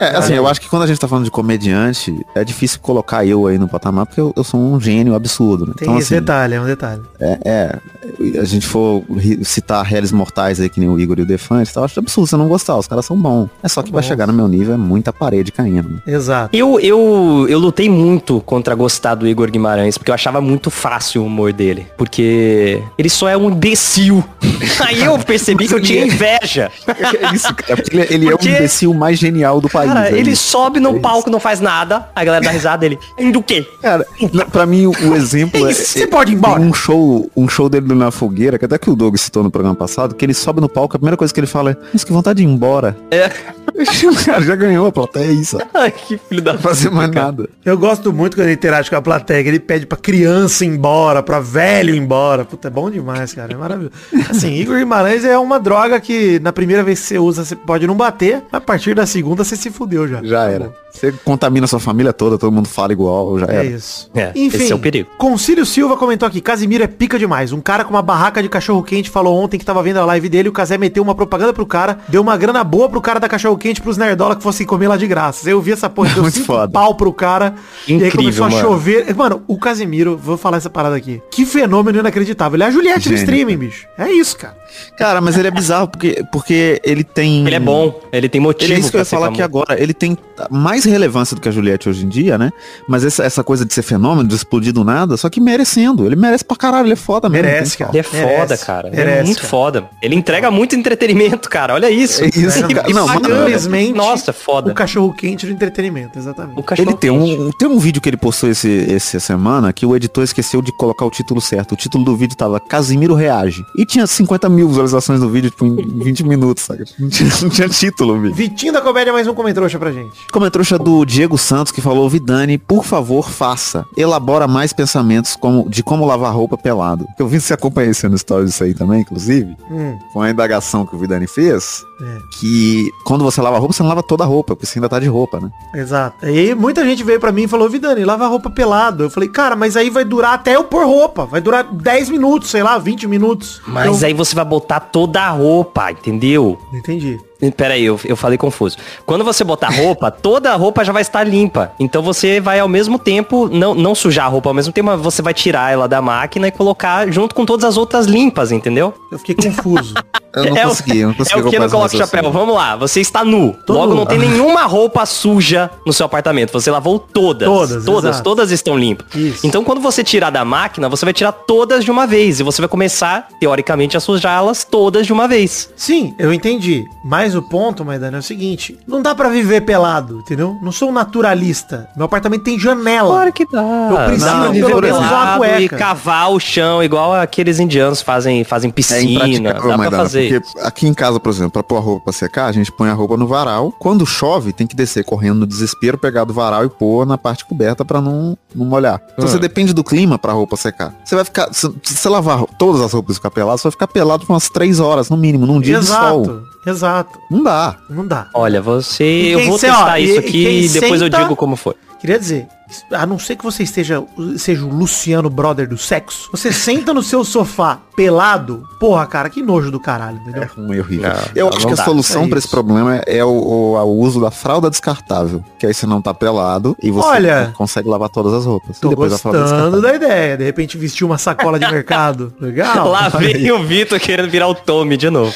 É, assim, eu acho que quando a gente tá falando de comediante, é difícil colocar eu aí no patamar, porque eu, eu sou um gênio absurdo, né? Tem Então, esse assim, detalhe, é um detalhe. é, é, a gente for citar réis mortais aí, que nem o Igor e o Defante, tal, eu acho absurdo você não gostar, os caras são bons. É só que vai chegar no meu nível, é muita parede caindo. né? Exato. Eu, eu, eu lutei muito contra gostar do Igor Guimarães, porque eu achava muito fácil o humor dele. Porque ele só é um imbecil. [laughs] Aí eu percebi que eu tinha inveja. É isso, cara, porque ele, ele é Porque- o imbecil mais genial do país. Cara, é ele isso. sobe no É palco, não faz nada. A galera dá risada dele. Do quê? Cara, pra mim o, o exemplo é. Você pode ir embora. Um show, um show dele na fogueira, que até que o Doug citou no programa passado, que ele sobe no palco, a primeira coisa que ele fala é, mas que vontade de ir embora. É. [laughs] o cara já ganhou a plateia, é isso. Não Ai, que filho da vai fazer mais nada. Eu gosto muito quando ele interage com a plateia, que ele pede pra criança ir embora, pra velho ir embora. Puta, é bom demais, cara. É maravilhoso. Assim, Igor Guimarães é uma droga que na primeira vez que você usa, você pode não bater, mas a partir da segunda você se fudeu já. Já era. Você contamina sua família toda, todo mundo fala igual, já É era. isso. É, Enfim, esse é o perigo. Concílio Silva comentou aqui, Casimiro é pica demais. Um cara com uma barraca de cachorro quente falou ontem que tava vendo a live dele, o Casé meteu uma propaganda pro cara, deu uma grana boa pro cara da cachorro quente pros nerdola que fossem comer lá de graça. Eu vi essa porra, [laughs] deu Muito cinco foda. pau pro cara. e aí Incrível, começou a mano. chover. Mano, o Casimiro, vou falar essa parada aqui. Que fenômeno inacreditável. Ele é a Juliette no streaming, bicho. É isso, cara. Cara, mas ele é bizarro porque, porque ele tem. Ele é bom, ele tem motivo Ele é isso que eu ia falar aqui agora. Ele tem mais relevância do que a Juliette hoje em dia, né? Mas essa, essa coisa de ser fenômeno, de explodir do nada, só que merecendo. Ele merece pra caralho, ele é foda mesmo. Merece, tem cara. Ele é Merece, foda, cara. Ele merece, é muito cara. foda. Ele entrega muito entretenimento, cara. Olha isso. É isso, E- cara. Não. Simplesmente Nossa, foda. o cachorro quente do entretenimento, exatamente. O cachorro Ele tem um, tem um vídeo que ele postou esse, essa semana que o editor esqueceu de colocar o título certo. O título do vídeo tava Casimiro Reage. E tinha 50 mil visualizações no vídeo, tipo, em 20 minutos, sabe? Não tinha, não tinha título, vídeo. Vitinho da Comédia, mais um comentrouxa pra gente. Comentrouxa do Diego Santos que falou, Vidani, por favor, faça. Elabora mais pensamentos como, de como lavar roupa pelado. Eu vi você acompanha esse no stories isso aí também, inclusive. Hum, Com a indagação que o Vidani fez. é. Que quando você lava roupa, você não lava toda a roupa, porque você ainda tá de roupa, né? Exato. E aí muita gente veio pra mim e falou, Vidani, lava a roupa pelado. Eu falei, cara, mas aí vai durar até eu pôr roupa. Vai durar 10 minutos, sei lá, 20 minutos. Mas Então- aí você vai botar toda a roupa, entendeu? Entendi. Pera aí, eu, eu falei confuso. Quando você botar roupa, [laughs] toda a roupa já vai estar limpa. Então você vai ao mesmo tempo, não, não sujar a roupa ao mesmo tempo, mas você vai tirar ela da máquina e colocar junto com todas as outras limpas, entendeu? Eu fiquei confuso. Eu não [laughs] é consegui, eu não o, consegui é o que não coloca o chapéu. raciocínio. Vamos lá, você está nu. Tô Logo nu. não tem [laughs] nenhuma roupa suja no seu apartamento. Você lavou todas. Todas, Todas, exato. todas estão limpas. Isso. Então quando você tirar da máquina, você vai tirar todas de uma vez. E você vai começar, teoricamente, a sujá-las todas de uma vez. Sim, eu entendi. Mas o ponto, Maidana, é o seguinte. Não dá pra viver pelado, entendeu? Não sou um naturalista. Meu apartamento tem janela. que dá. Eu preciso pra viver pelo menos usar uma pelado e cueca. cavar o chão, igual aqueles indianos fazem, fazem É piscina. impraticável, dá pra Maidana, fazer. porque aqui em casa, por exemplo, pra pôr a roupa pra secar, a gente põe a roupa no varal. Quando chove, tem que descer correndo no desespero, pegar do varal e pôr na parte coberta pra não, não molhar. Então Hum. você depende do clima pra roupa secar. Você vai ficar, se lavar todas as roupas e ficar pelado, você vai ficar pelado por umas três horas, no mínimo, num dia de sol. Exato. Não dá. Não dá. Olha, você. Eu vou testar ó, isso e aqui e depois senta- eu digo como foi. Queria dizer, a não ser que você esteja seja o Luciano Brother do sexo, você senta no seu sofá pelado, porra, cara, que nojo do caralho, entendeu? É ruim, horrível. Não, eu não acho que a dá, solução é pra esse problema é o, o- o uso da fralda descartável. Que aí você não tá pelado e você Olha, consegue lavar todas as roupas. Tô depois a fralda gostando da ideia. De repente vestir uma sacola de mercado. [laughs] Legal. Lá vem o Vitor querendo virar o Tommy de novo.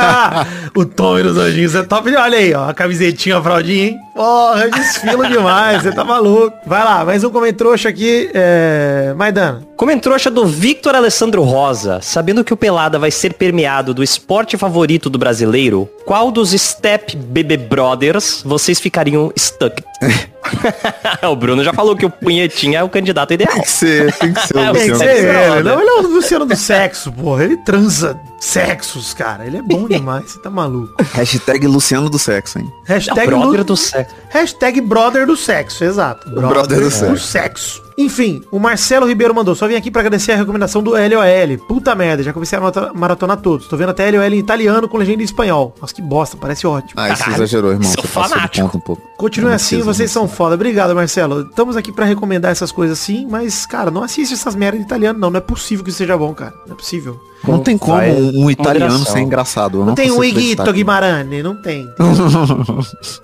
Ah, [laughs] o Tommy dos Anjinhos é top. Olha aí, ó. A camisetinha, a fraldinha, hein? Porra, desfilo demais. Você tá maluco. Vai lá, mais um comentrouxa aqui. É... Maidana. Comentrouxa do Victor Alessandro Rosa. Sabendo que o Pelada vai ser permeado do esporte favorito do brasileiro, qual dos Step Bebê Brothers vocês ficariam stuck? [laughs] [laughs] o Bruno já falou que o Punhetinha é o candidato ideal. Tem que ser, tem que ser o [laughs] É, Tem que Luciano. ser Brother. ele. Não, ele é o Luciano do sexo, porra. Ele transa sexos, cara. Ele é bom demais. Você tá maluco. Hashtag Luciano do Sexo, hein? É Hashtag, brother Lu- do sexo. Hashtag brother do sexo, exato. brother do sexo. Enfim, o Marcelo Ribeiro mandou. Só vim aqui pra agradecer a recomendação do LOL. Puta merda, já comecei a maratonar todos. Tô vendo até LOL em italiano com legenda em espanhol. Nossa, que bosta, parece ótimo. Ah, isso exagerou, irmão. sou fanático. ponto um pouco. Continue assim, precisa, vocês são foda. Obrigado, Marcelo. Estamos aqui pra recomendar essas coisas assim, mas, cara, não assiste essas merdas de italiano, não. Não é possível que isso seja bom, cara. Não é possível. Não tem como um, um italiano ser engraçado. eu Não, tem um Iguito. Guimarães, não tem.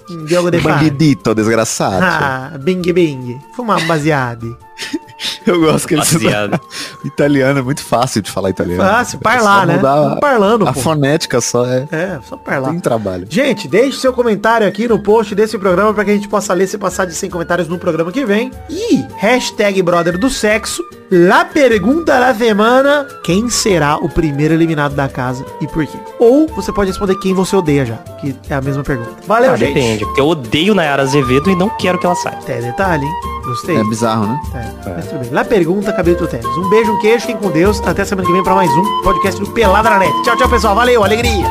Um [laughs] Diogo de. Bandidito, desgraçado. Ah, bing bing. Fumar um baseado. [laughs] Eu gosto que ele Baseado. [laughs] Italiano é muito fácil de falar italiano. Fácil, É parlar, só né? Vamos parlando, A pô. fonética só é. É, só parlar. Tem trabalho. Gente, deixe seu comentário aqui no post desse programa para que a gente possa ler se passar de 100 comentários no programa que vem. E hashtag brother do sexo. La pergunta da semana. Quem será o primeiro eliminado da casa e por quê? Ou você pode responder quem você odeia já, que é a mesma pergunta. Valeu, Ah, gente. depende, porque eu odeio Nayara Azevedo e não quero que ela saia. Até detalhe, hein? Gostei. É bizarro, né? É, mas tudo bem. La pergunta, Cabelo Teles. Um beijo, um queijo, fiquem com Deus. Até semana que vem para mais um podcast do Pelada na Net. Tchau, tchau, pessoal. Valeu, alegria.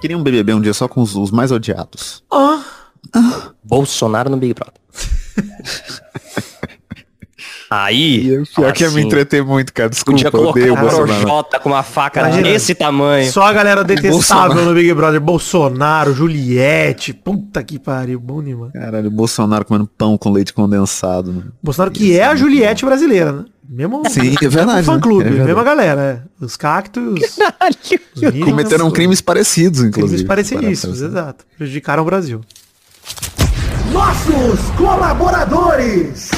Queria um BBB um dia só com os, os mais odiados. Ó. Bolsonaro no Big Brother. [laughs] Aí, E pior que ia me assim, entreter muito, cara. Desculpa, Podia eu odeio colocar o o Bolsonaro. Projota com uma faca Imagina. desse tamanho. Só a galera detestável Bolsonaro. no Big Brother. Bolsonaro, Juliette. Puta que pariu. Bom demais. Caralho, o Bolsonaro comendo pão com leite condensado. né? Bolsonaro que é a Juliette brasileira, né? Mesmo Sim, é verdade, mesmo fã né? clube, É verdade. mesma galera. é. Os cactos, os Cometeram crimes parecidos, inclusive. crimes parecidíssimos, exato. Prejudicaram o Brasil. Nossos colaboradores.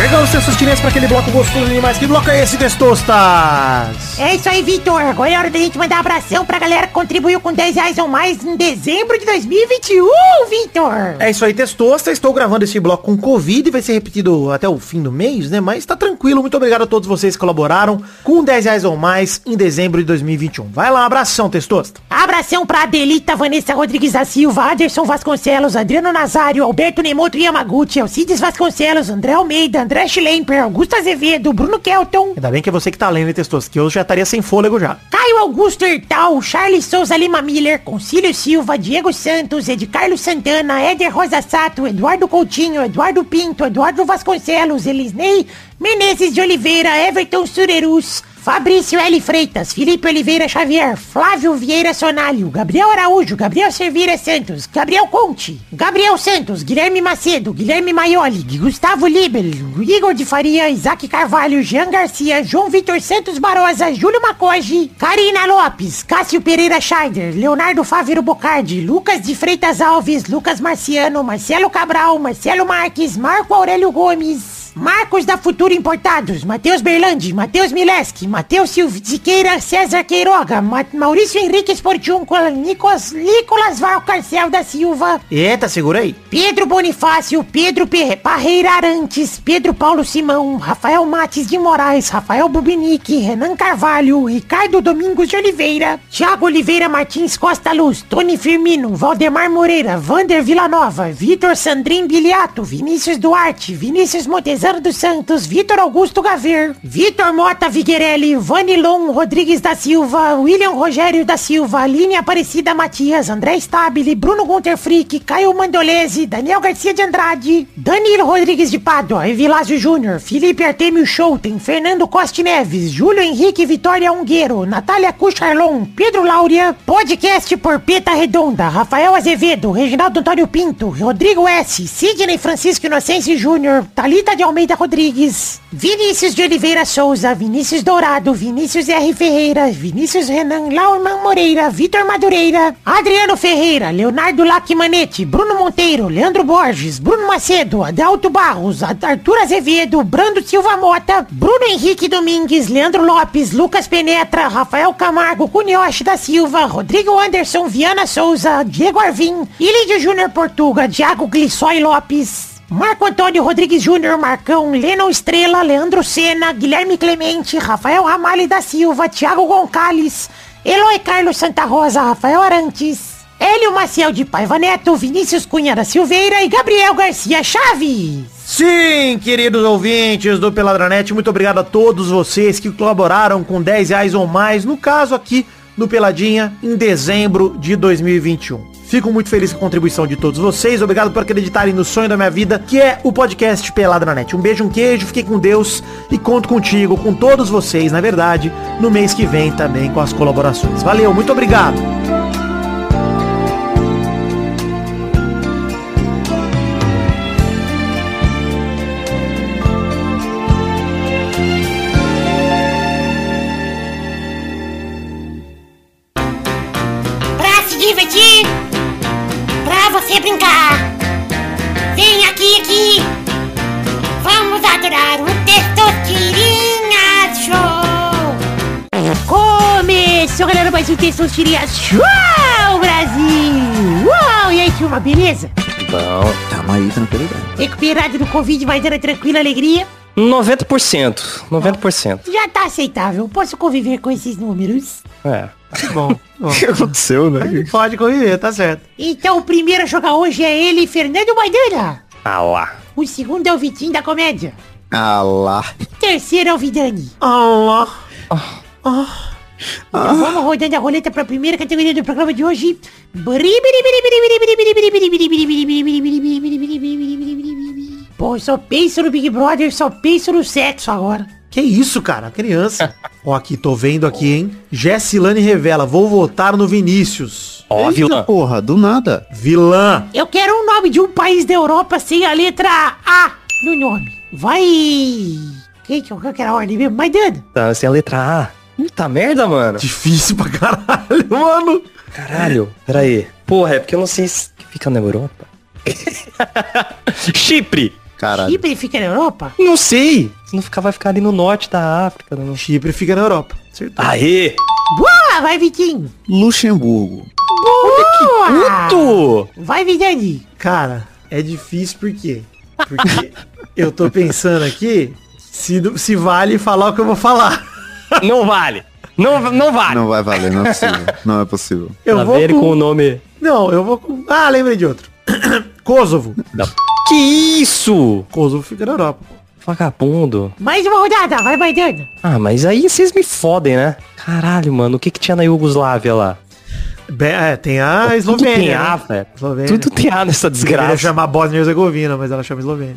Chegamos, testostinhas, para aquele bloco gostoso demais. Que bloco é esse, testostas? É isso aí, Vitor. Agora é hora da gente mandar abração pra galera que contribuiu com 10 reais ou mais em dezembro de 2021, Vitor. É isso aí, Testosta. Estou gravando esse bloco com Covid e vai ser repetido até o fim do mês, né? Mas tá tranquilo. Muito obrigado a todos vocês que colaboraram com 10 reais ou mais em dezembro de 2021. Vai lá, abração, Testosta. Abração pra Adelita, Vanessa Rodrigues da Silva, Aderson Vasconcelos, Adriano Nazário, Alberto Nemoto Yamaguchi, Alcides Vasconcelos, André Almeida, André Schlemper, Augusto Azevedo, Bruno Kelton, Ainda bem que é você que tá lendo, Testosta, que eu já estaria sem fôlego já. Caio Augusto Hertal, Charles Souza Lima Miller, Concílio Silva, Diego Santos, Ed Carlos Santana, Éder Rosa Sato, Eduardo Coutinho, Eduardo Pinto, Eduardo Vasconcelos, Elisnei Menezes de Oliveira, Everton Surerus, Fabrício L. Freitas, Felipe Oliveira Xavier, Flávio Vieira Sonalho, Gabriel Araújo, Gabriel Servira Santos, Gabriel Conte, Gabriel Santos, Guilherme Macedo, Guilherme Maioli, Gustavo Libel, Igor de Faria, Isaac Carvalho, Jean Garcia, João Vitor Santos Barosa, Júlio Macoge, Karina Lopes, Cássio Pereira Scheider, Leonardo Fávero Bocardi, Lucas de Freitas Alves, Lucas Marciano, Marcelo Cabral, Marcelo Marques, Marco Aurélio Gomes, Marcos da Futuro Importados, Matheus Berlandi, Matheus Mileski, Matheus Siqueira, César Queiroga, Ma- Maurício Henrique Sportiúncula, Nicolas, Nicolas Valcarcel da Silva, Eita, segura aí. Pedro Bonifácio, Pedro Pe- Parreira Arantes, Pedro Paulo Simão, Rafael Mates de Moraes, Rafael Bubinique, Renan Carvalho, Ricardo Domingos de Oliveira, Thiago Oliveira Martins Costa Luz, Tony Firmino, Valdemar Moreira, Vander Villanova, Vitor Sandrin Biliato, Vinícius Duarte, Vinícius Montezano, Cesar dos Santos, Vitor Augusto Gaver, Vitor Mota Viguerelli, Vanilon Rodrigues da Silva, William Rogério da Silva, Aline Aparecida Matias, André Stabile, Bruno Gunter Frick, Caio Mandolese, Daniel Garcia de Andrade, Danilo Rodrigues de Pádua, Evilásio Júnior, Felipe Artemio Schouten, Fernando Costa Neves, Júlio Henrique Vitória Ungueiro, Natália Cucharlon, Pedro Láurea, podcast por Peta Redonda, Rafael Azevedo, Reginaldo Antônio Pinto, Rodrigo S, Sidney Francisco Inocêncio Júnior, Talita de Almeida Rodrigues, Vinícius de Oliveira Souza, Vinícius Dourado, Vinícius R. Ferreira, Vinícius Renan Lauman Moreira, Vitor Madureira, Adriano Ferreira, Leonardo Lacmanete, Bruno Monteiro, Leandro Borges, Bruno Macedo, Adalto Barros, Arthur Azevedo, Brando Silva Mota, Bruno Henrique Domingues, Leandro Lopes, Lucas Penetra, Rafael Camargo, Cunioche da Silva, Rodrigo Anderson, Viana Souza, Diego Arvim, Ilídio Júnior Portuga, Thiago Glissói Lopes, Marco Antônio Rodrigues Júnior, Marcão, Lennon Estrela, Leandro Sena, Guilherme Clemente, Rafael Ramalho da Silva, Thiago Gonçalves, Eloy Carlos Santa Rosa, Rafael Arantes, Hélio Maciel de Paiva Neto, Vinícius Cunha da Silveira e Gabriel Garcia Chaves. Sim, queridos ouvintes do Peladranet, muito obrigado a todos vocês que colaboraram com 10 reais ou mais, no caso aqui do Peladinha, em dezembro de 2021. Fico muito feliz com a contribuição de todos vocês. Obrigado por acreditarem no sonho da minha vida, que é o podcast Pelada na Net. Um beijo, um queijo, fiquem com Deus e conto contigo, com todos vocês, na verdade, no mês que vem também com as colaborações. Valeu, muito obrigado. Um Testosterinha Show, Brasil. Uau, e aí, turma, beleza? Bom, Tamo aí, tranquilidade. Recuperado do Covid, vai dando tranquila alegria. 90%. 90%. Já tá aceitável, posso conviver com esses números. É. Bom, bom. [laughs] O que aconteceu, né? Pode conviver, tá certo. Então o primeiro a jogar hoje é ele, Fernando Maidana. Ah lá. O segundo é o Vitinho da Comédia. Ah lá. O terceiro é o Vidani. Allah. Então vamos rodando a roleta para a primeira categoria do programa de hoje. Pô, eu só penso no Big Brother, só penso no sexo agora. Que isso, cara? Criança. Ó, aqui, tô vendo aqui, hein? Jessilane revela, vou votar no Vinícius. Ó, Eita, vilã. porra, do nada. Vilã. Eu quero um nome de um país da Europa sem a letra A no nome. Vai... Quem que eu quero a ordem mesmo? Maidana. Tá, sem a letra A. Puta merda, mano. Difícil pra caralho, [laughs] mano. Caralho. Pera aí. Porra, é porque eu não sei se fica na Europa. [laughs] Chipre. Caralho. Chipre fica na Europa? Não sei. Se não ficar, vai ficar ali no norte da África. Não... Chipre fica na Europa. Acertou. Aê! Boa, vai Vitinho. Luxemburgo. Boa. Tu! Vai Vidani. Cara, é difícil por quê? Porque [laughs] eu tô pensando aqui se, se vale falar o que eu vou falar. Não vale. Não, não vale. Não vai valer, não é possível. Não é possível. Eu vou ele com... com o nome... Não, eu vou com... Ah, lembrei de outro. [coughs] Kosovo. da- Que isso? Kosovo fica na Europa. Vagabundo. Mais uma rodada, vai Maidana. Ah, mas aí vocês me fodem, né? Caralho, mano. O que que tinha na Yugoslávia lá? Be- é, tem a Tudo Eslovênia. tem né? A, velho. Eslovênia. Tudo tem A nessa desgraça. chamar Bósnia e Herzegovina, mas ela chama Eslovênia.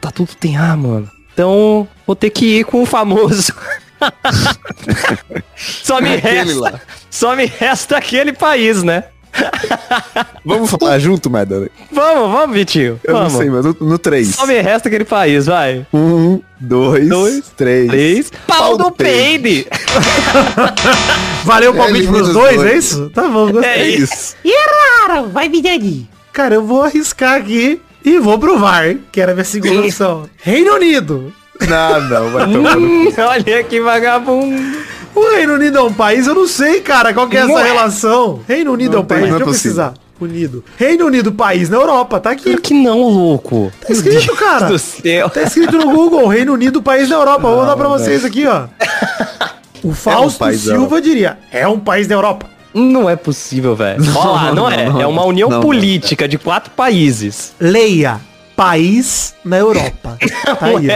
Tá tudo tem A, mano. Então, vou ter que ir com o famoso. [laughs] [laughs] só me Aquele resta. lá. Só me resta aquele país, né? [laughs] Vamos falar junto, Maidana? Vamos, vamos, Vitinho. Eu vamos. não sei, mas no, no 3. Só me resta aquele país, vai. Um, dois, Dois, três. Três. Pau do peide. [laughs] Valeu o É, palpite elimina pros os dois, dois. é isso? Tá bom, gostei. É É isso. isso. Erraram, vai Vidani. Cara, eu vou arriscar aqui e vou provar, que era a minha segunda opção. Reino Unido. Não, não, vai tomar no Hum, [laughs] olha que vagabundo. O Reino Unido é um país? Eu não sei, cara, qual que é Não essa é. relação. Reino Unido Não é um tem, país, não é deixa eu precisar. Unido. Reino Unido, país na Europa, tá aqui. Claro que não, louco. Tá escrito, cara. do céu. Tá escrito no Google, Reino Unido, país da Europa. Vou dar pra vocês aqui, ó. [laughs] O Fausto país da Silva diria, é um país da Europa. Não é possível, velho. [laughs] Olha lá, não, não, é. não, é uma união não, não. política de quatro países. Leia, país na Europa. [laughs] Tá aí,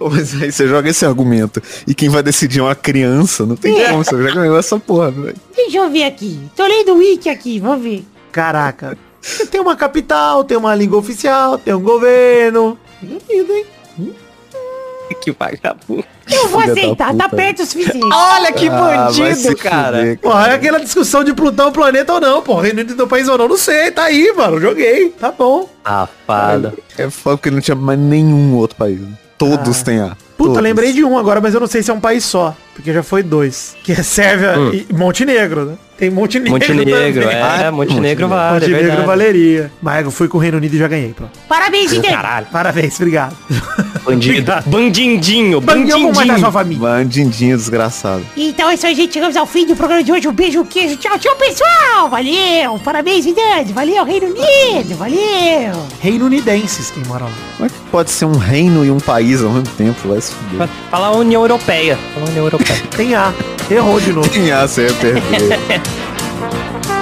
ó. [laughs] Mas aí você joga esse argumento. E quem vai decidir é uma criança, não tem como, você já ganhou essa porra, velho. Deixa eu ver aqui. Tô lendo o wiki aqui, vamos ver. Caraca. Tem uma capital, tem uma língua oficial, tem um governo. Duvido, hein? Que vagabundo. Eu vou Filha aceitar, tá puta. perto o suficiente. Olha que Ah, bandido, cara. fuder, Porra, é aquela discussão de Plutão, planeta ou não, porra. Reino Unido é um país ou não, não sei. Tá aí, mano. Joguei. Tá bom. Safada. É foda porque não tinha mais nenhum outro país. né? Todos têm A. Puta, Todos. lembrei de um agora, mas eu não sei se é um país só. Porque já foi dois. Que é Sérvia e Montenegro, né? Tem Montenegro. Montenegro, também. é, Ah, Montenegro vale, é Montenegro verdade. valeria. Mas eu fui com o Reino Unido e já ganhei, pronto. Parabéns, Zidane. Caralho. Parabéns, obrigado. [laughs] Bandido. Bandindinho, da sua bandindinho. família. Bandindinho desgraçado. Então é isso aí, gente. Chegamos ao fim do programa de hoje. Um beijo, um queijo. Tchau, tchau, pessoal. Valeu. Parabéns, Zidane. Valeu, Reino Unido. Valeu. Reino Unidenses, quem mora lá. Como é que pode ser um reino e um país ao mesmo tempo? Vai se Fala União Europeia. Fala União Europeia. Tem A. Errou de novo. Quem A você ia perder? [laughs]